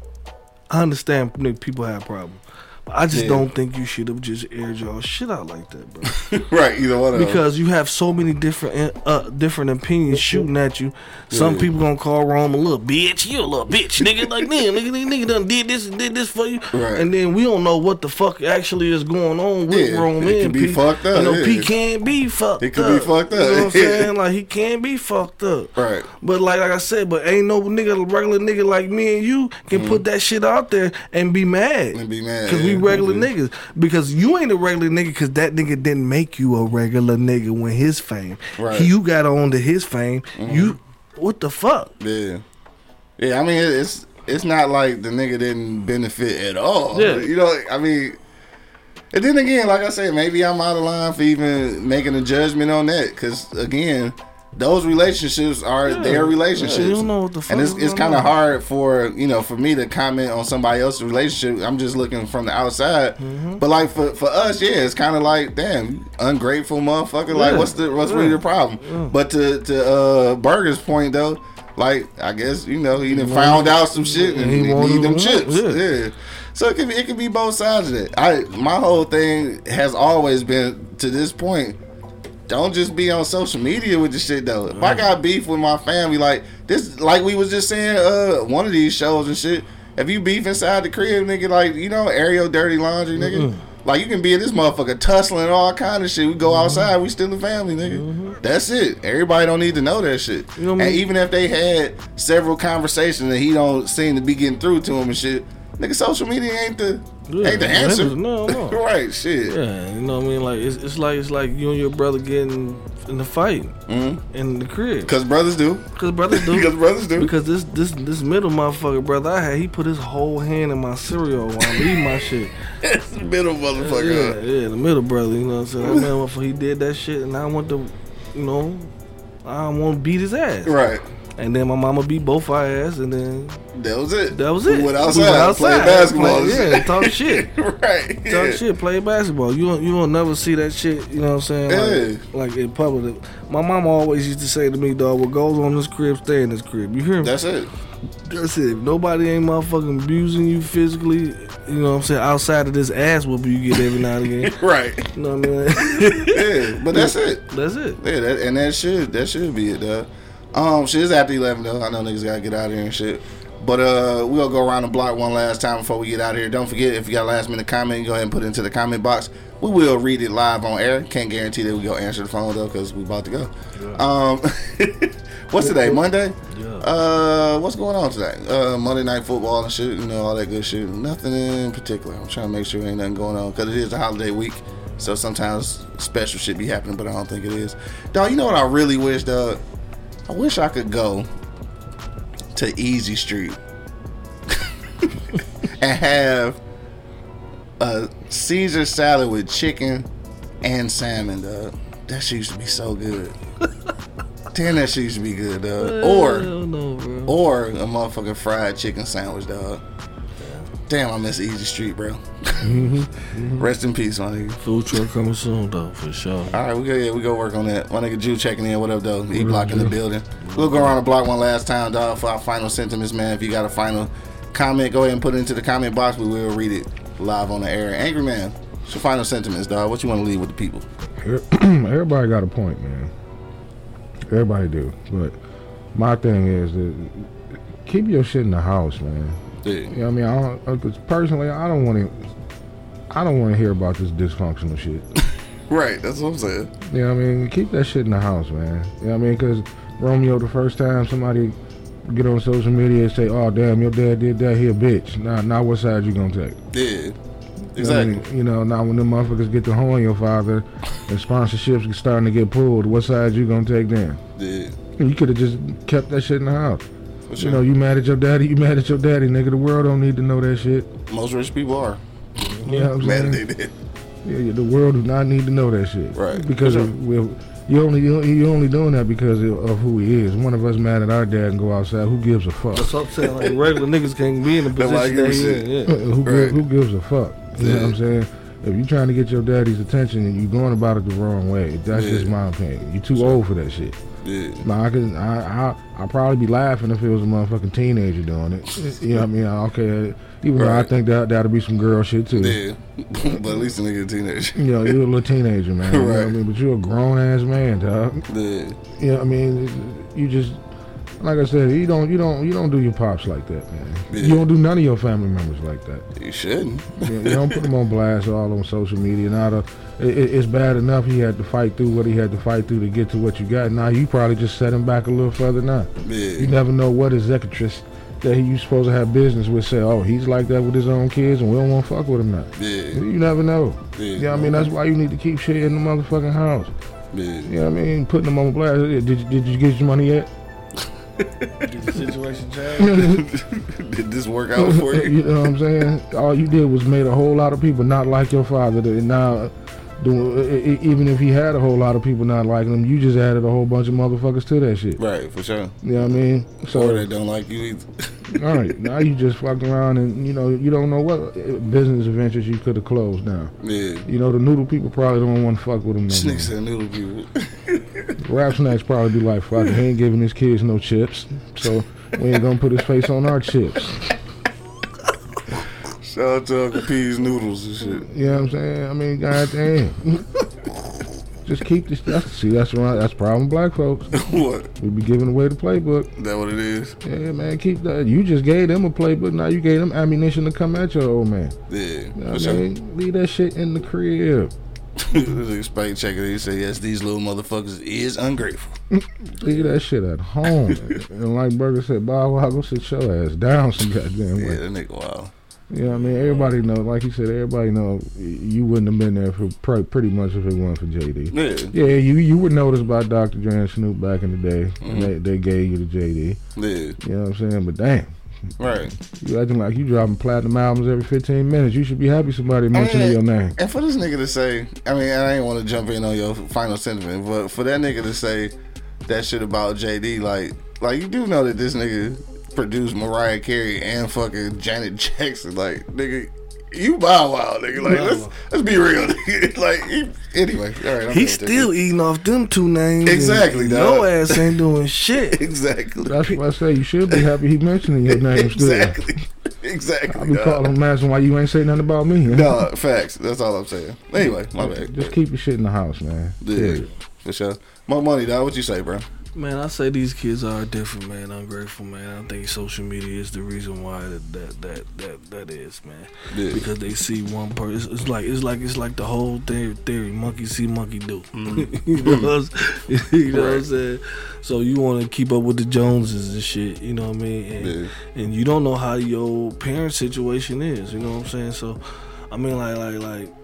I understand people have problems, I just Yeah. don't think you should have just aired your shit out like that, bro. right, either one of them. because you have so many different uh different opinions shooting at you. Some Yeah. people gonna call Rome a little bitch. You a little bitch, nigga. Like damn, nigga, nigga, nigga done did this and did this for you. Right. And then we don't know what the fuck actually is going on with Yeah, Rome it can be P. fucked up, You know, yeah. P can't be fucked It could up. be fucked You know up, what I'm saying? Like he can't be fucked up. Right. But like like I said, but ain't no nigga regular nigga like me and you can put that shit out there and be mad. And be mad, Cause we yeah. regular niggas. Because you ain't a regular nigga cause that nigga didn't make you a regular nigga when his fame. Right. Mm-hmm. You got on to his fame. You what the fuck? Yeah, yeah. I mean, it's it's not like the nigga didn't benefit at all. Yeah. you know. I mean, and then again, like I said, maybe I'm out of line for even making a judgment on that. Because again, those relationships are their relationships. Yeah, you know the and it's it's kind of hard for you know for me to comment on somebody else's relationship. I'm just looking from the outside. Mm-hmm. But like for for us, yeah, it's kind of like damn ungrateful motherfucker. Like what's the what's really the problem? But to to uh, Burger's point though. Like I guess you know he done found out some shit and he he, need them chips. Yeah. yeah. So it can be it can be both sides of it. I my whole thing has always been to this point. Don't just be on social media with the shit though. If I got beef with my family, like this, like we was just saying, uh, one of these shows and shit. If you beef inside the crib, nigga, like you know, your dirty laundry, nigga. Mm-hmm. Like you can be in this motherfucker tussling all kind of shit. We go mm-hmm. outside, we still a family, nigga. Mm-hmm. That's it. Everybody don't need to know that shit. You know and mean? even if they had several conversations and he don't seem to be getting through to him and shit, nigga, social media ain't the Yeah, ain't the answer. no, no. right, shit. Yeah, you know what I mean? Like it's, it's like it's like you and your brother getting in the fight Mm-hmm. in the crib. Cause brothers do. Cause brothers do. Because brothers do. Because this this this middle motherfucker brother I had, he put his whole hand in my cereal while I'm eating my shit. middle motherfucker. Yeah, yeah, the middle brother, you know what I'm saying? That man, he did that shit, and I want to, you know, I want to beat his ass. Right. And then my mama beat both our ass, and then That was it. that was it. We went We outside, played basketball. yeah, talk shit. right. Talk Yeah. shit, play basketball. You don't, you don't never see that shit. You know what I'm saying? Like, like in public. My mama always used to say to me, "Dog, what goes on in this crib, stay in this crib." You hear me? That's it. That's it. If nobody ain't motherfucking abusing you physically, you know what I'm saying? Outside of this ass whoop you get every now and again. Right. You know what I mean? Yeah. But that's it. That's it. Yeah, that, and that should that should be it, dog. Um, shit is after eleven though. I know niggas gotta get out of here and shit. But uh, we'll go around the block one last time before we get out of here. Don't forget if you got a last minute comment, go ahead and put it into the comment box. We will read it live on air. Can't guarantee that we go answer the phone though, cause we about to go. Um, what's today? Monday. Yeah. Uh, what's going on today? Uh, Monday night football and shit. You know all that good shit. Nothing in particular. I'm trying to make sure ain't nothing going on because it is a holiday week. So sometimes special shit be happening, but I don't think it is. Dog, you know what I really wish, dog? I wish I could go to Easy Street and have a Caesar salad with chicken and salmon, dog. That shit used to be so good. Damn, that shit used to be good, dog. Or bro. or a motherfucking fried chicken sandwich, dog. Damn, I miss Easy Street, bro. Mm-hmm. Rest in peace, my nigga. Food truck coming soon, though, for sure. All right, we go. Yeah, we go work on that. My nigga Jew checking in. What up, though? He blocking the building. We'll go around the block one last time, dog, for our final sentiments, man. If you got a final comment, go ahead and put it into the comment box. We will read it live on the air. Angry man, what's your final sentiments, dog? What you want to leave with the people? Everybody got a point, man. Everybody do, but my thing is that keep your shit in the house, man. Yeah. You know what I mean? I don't, uh, 'cause personally, I don't want to. I don't want to hear about this dysfunctional shit. Right. That's what I'm saying. You know what I mean? Keep that shit in the house, man. You know what I mean? Because Romeo, the first time somebody get on social media and say, "Oh, damn, your dad did that, he a bitch." Now, now what side you gonna take? Yeah. You know I Exactly. mean? You know, now when them motherfuckers get to horn your father and sponsorships are starting to get pulled, what side you gonna take then? Yeah. You could have just kept that shit in the house. For sure. You know, you mad at your daddy, you mad at your daddy, nigga. The world don't need to know that shit. Most rich people are. You know what I'm Mad saying? they did. Yeah, yeah, the world does not need to know that shit. Right. Because For of, you only you you only doing that because of, of who he is. One of us mad at our dad and go outside. Who gives a fuck? That's what I'm saying. Like, regular niggas can't be in the Nobody position that gives he in. Yeah. who, Right. who gives a fuck? You know what I'm saying? If you're trying to get your daddy's attention and you're going about it the wrong way, that's Yeah. just my opinion. You're too old for that shit. Yeah. Now I could, I, I, I'll probably be laughing if it was a motherfucking teenager doing it. You know what I mean? Okay, even though I think that that'll be some girl shit too. Yeah. but at least a nigga a teenager. You know, you're a little teenager, man. You know what I Right. mean? But you're a grown ass man, dog. Yeah. You know what I mean? You just like I said, you don't you don't you don't do your pops like that, man. Yeah. You don't do none of your family members like that. You shouldn't. You, you don't put them on blast all on social media. Now the, it, it- it's bad enough he had to fight through what he had to fight through to get to what you got. Now you probably just set him back a little further now. You never know what executress that he you supposed to have business with say, oh, he's like that with his own kids and we don't want to fuck with him now. Yeah. You never know. Yeah. Yeah, I mean that's why you need to keep shit in the motherfucking house. Yeah. You know what I mean? Putting them on blast. Did did you get your money yet? Did the situation change? Did this work out for you? you know what I'm saying? All you did was made a whole lot of people not like your father. And now, do, e- even if he had a whole lot of people not liking him, you just added a whole bunch of motherfuckers to that shit. Right, for sure. You know what I mean? Or they don't like you either. all right, now you just fucked around and you know you don't know what uh, business ventures you could have closed now. Yeah. You know the noodle people probably don't want to fuck with him no nigga said noodle people. Rap snacks probably be like, fuck, he ain't giving his kids no chips, so we ain't gonna put his face on our chips. Shout out to Uncle P's noodles and shit. You know what I'm saying? I mean, goddamn. Just keep this. That's, see, that's right. That's the problem, black folks. what? We be giving away the playbook. That what it is? Yeah, man, keep that. You just gave them a playbook. Now you gave them ammunition to come at your old man. Yeah. You know what I mean? Leave that shit in the crib. Spike checker, he said, yes, these little motherfuckers is ungrateful. Leave that shit at home. and like Burger said, Bob, Wow, go sit your ass down some goddamn way." Yeah, that nigga wild. You know what I mean? Everybody know, like you said, everybody know you wouldn't have been there for pr- pretty much if it wasn't for JD. Yeah. Yeah, you you would notice about Dr. Dre and Snoop back in the day, Mm-hmm. and they, they gave you the JD. Yeah. You know what I'm saying? But damn, Right. you acting like you dropping platinum albums every 15 minutes. You should be happy somebody mentioning your name. And for this nigga to say, I mean, I ain't want to jump in on your final sentiment, but for that nigga to say that shit about JD, like, like you do know that this nigga produced Mariah Carey and fucking Janet Jackson, like, nigga. You bow wow, nigga. Like, let's let's be real, nigga. Like, anyway, all right. I'm He's done still eating off them two names. Exactly, dog. Your ass ain't doing shit. exactly, That's what I say. You should be happy he mentioning your name still. exactly, exactly. I be dog. calling him asking why you ain't saying nothing about me. No, facts. That's all I'm saying. Anyway, my bad. Just keep your shit in the house, man. Yeah, Period. for sure. More money, dog. What you say, bro? Man, I say these kids are different, man. Ungrateful, man. I think social media is the reason why that that that that, that is, man. Yeah. Because they see one person. It's, like it's like it's like the whole theory. theory monkey see, monkey do. Mm. you know, what I'm, you know what I'm Right. saying? So you want to keep up with the Joneses and shit. You know what I mean? And, Yeah. and you don't know how your parent situation is. You know what I'm saying? So, I mean, like like like.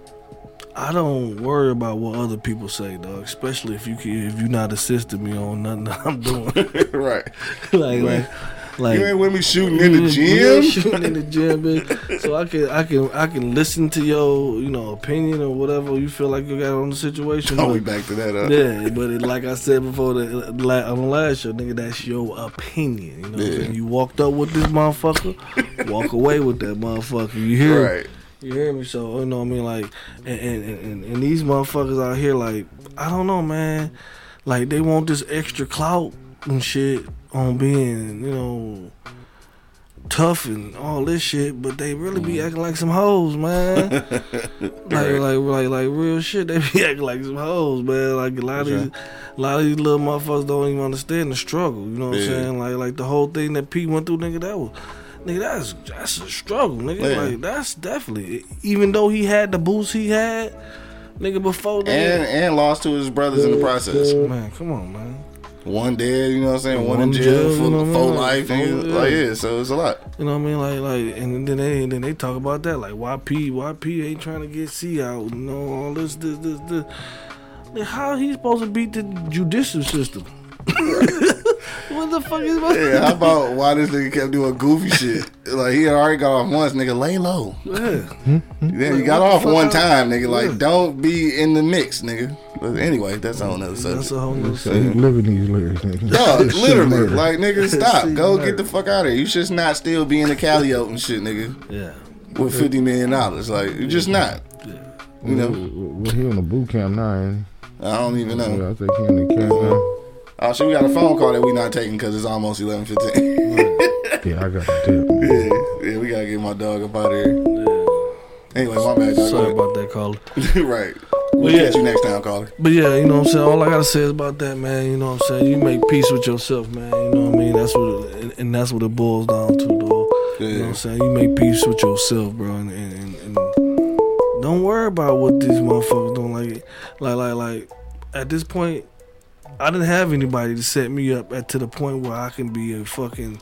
I don't worry about what other people say, dog. Especially if you can, if you're not assisting me on nothing that I'm doing. right. like, like, like, You ain't with me shooting in the gym. shooting in the gym, bitch. So I can, I can, I can listen to your, you know, opinion or whatever you feel like you got on the situation. Oh, we back to that. Uh, yeah, but it, like I said before, the, la- on the last show, nigga, that's your opinion. You know Yeah. You walked up with this motherfucker, walk away with that motherfucker. You hear? Right. You hear me? So you know what I mean? Like, and and, and and these motherfuckers out here, like, I don't know, man. Like they want this extra clout and shit on being, you know, tough and all this shit, but they really be mm. acting like some hoes, man. like, like, like, like real shit. They be acting like some hoes, man. Like a lot of these, a lot of these little motherfuckers don't even understand the struggle. You know what Yeah. I'm saying? Like, like the whole thing that Pete went through, nigga. That was. Nigga, that's that's a struggle, nigga. Yeah. Like that's definitely even though he had the boost he had, nigga before And that. and lost to his brothers in the process. man, come on, man. One dead, you know what I'm saying? One, One in jail jail, for you know what I full mean? life. Nigga. yeah. Like yeah, so it's a lot. You know what I mean? Like like and then they and then they talk about that like YP YP ain't trying to get C out, you know all this this this this. Like, How he supposed to beat the judicial system? what the fuck is supposed to Yeah, how about why this nigga kept doing goofy shit? Like he had already got off once, nigga. Lay low. Yeah. Then he got off one time, nigga. Like don't be in the mix, nigga. But anyway, that's on another That's subject. a whole nother So he living these lyrics, nigga. Dog, Shit literally, murder. like nigga, stop. See, Go murder. get the fuck out of here. You should not still be in the Cali and shit, nigga, Yeah. with fifty million dollars. Like you just not. You know, Well, he on the boot camp now, ain't I don't even he? know. Yeah, I think he in the camp now. Oh, shit, we got a phone call that we not taking because it's almost eleven fifteen. Yeah, I got the tip. yeah, yeah, we gotta get my dog up out of here. Anyway, my bad, dog. Sorry Go about that, caller. ahead. right. We'll yeah. catch you next time, caller. But yeah, you know what I'm saying. All I gotta say is about that, man. You know what I'm saying. You make peace with yourself, man. You know what I mean. That's what, it, and, and that's what it boils down to, though. You know what I'm saying. You make peace with yourself, bro, and, and, and, and don't worry about what these motherfuckers don't like. Like, like, like. At this point, I didn't have anybody to set me up at to the point where I can be a fucking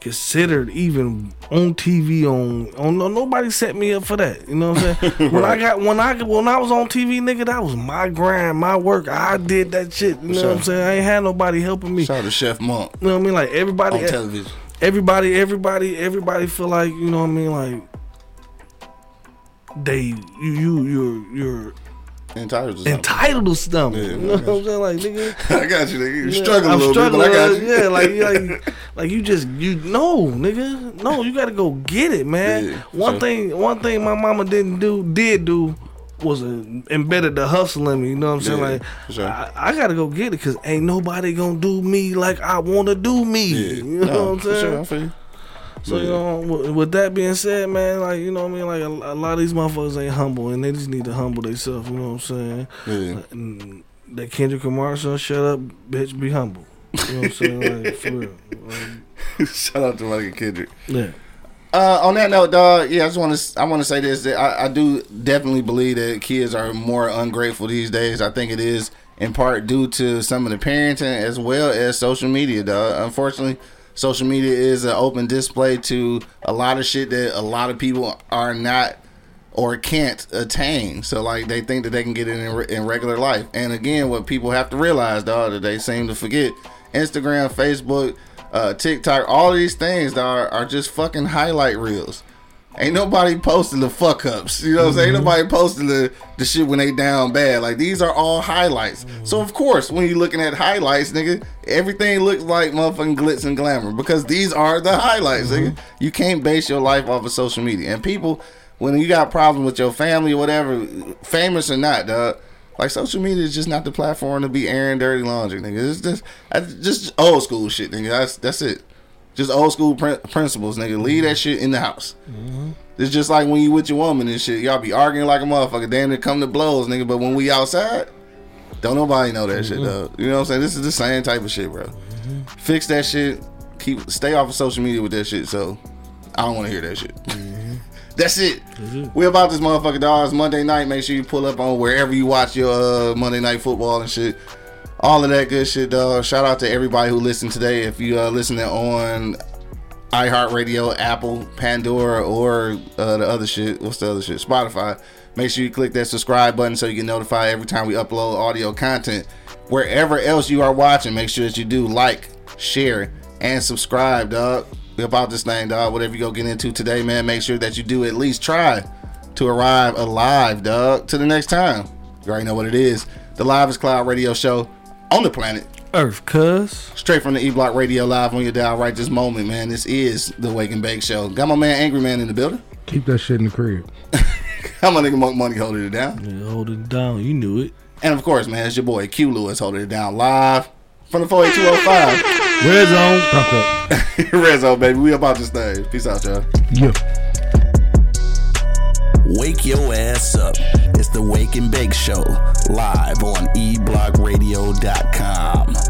considered even on TV on on no nobody set me up for that. You know what I'm saying? When I got when I when I was on TV, nigga, that was my grind, my work. I did that shit. You know what I'm saying? I ain't had nobody helping me. Shout out to Chef Monk You know what I mean? Like everybody on television. everybody, everybody, everybody feel like, you know what I mean, like they you you you're you're Entitled to something. entitled to something. Yeah, you know what I'm saying? Like nigga I got you, nigga. You Yeah, struggling a I'm little struggling, bit, but I got you. Yeah, like, like, like you just you no, nigga, no, you got to go get it, man. Yeah, one sure. thing, one thing my mama didn't do, did do, was uh, embedded the hustle in me. You know what I'm saying? Yeah, like, sure. I, I got to go get it because ain't nobody gonna do me like I want to do me. You know No, what I'm for saying? Sure, I feel you. So you know, with, with that being said, man, like you know what I mean, like a, a lot of these motherfuckers ain't humble, and they just need to humble themselves. You know what I'm saying? Yeah. That Kendrick Lamar song, "Shut Up, Bitch, Be Humble." You know what I'm saying? Like for real. Like, Shout out to Mike Kendrick. yeah. Uh, on that note, dog. Yeah, I just want to. I want to say this. That I, I do definitely believe that kids are more ungrateful these days. I think it is in part due to some of the parenting as well as social media, dog. Unfortunately, social media is an open display to a lot of shit that a lot of people are not or can't attain. So like they think that they can get it in, in regular life. And again, what people have to realize, dog, that they seem to forget: Instagram, Facebook, uh, TikTok, all these things, dog, are just fucking highlight reels. Ain't nobody posting the fuck ups. You know what I'm saying? Ain't mm-hmm. nobody posting the, the shit when they down bad. Like these are all highlights. Mm-hmm. So of course, when you're looking at highlights, nigga, everything looks like motherfucking glitz and glamour because these are the highlights, nigga. Mm-hmm. You can't base your life off of social media. And people, when you got problems with your family or whatever, famous or not, dog. Like social media is just not the platform to be airing dirty laundry, nigga. It's just, that's just old school shit, nigga. That's that's it. Just old school prin- principles, nigga. Leave that shit in the house. Mm-hmm. It's just like when you with your woman and shit. Y'all be arguing like a motherfucker. Damn, it come to blows, nigga. But when we outside, don't nobody know that shit, mm-hmm. though. You know what I'm saying? This is the same type of shit, bro. Mm-hmm. Fix that shit. Keep stay off of social media with that shit. So I don't want to hear that shit. That's it. We about this motherfucker, dog. It's Monday night. Make sure you pull up on wherever you watch your uh, Monday night football and shit. All of that good shit, dog. Shout out to everybody who listened today. If you uh, listening on iHeartRadio, Apple, Pandora, or uh, the other shit. What's the other shit? Spotify. Make sure you click that subscribe button so you get notified every time we upload audio content. Wherever else you are watching, make sure that you do like, share, and subscribe, dog. About this thing, dog. Whatever you go get into today, man, make sure that you do at least try to arrive alive, dog. To the next time. You already know what it is. The Live is Cloud radio show on the planet. Earth, cuz. Straight from the E Block Radio Live on your dial right this moment, man. This is the Wake and Bake Show. Got my man Angry Man in the building. Keep that shit in the crib. How my nigga Monk Money holding it down. Yeah, hold it down. You knew it. And of course, man, it's your boy Q Lewis holding it down live from the 48205. Red zone. Stop that. Red Zone, baby. We about this thing. Peace out, y'all. Yeah. Wake your ass up. It's the Wake and Bake Show, live on eblockradio.com.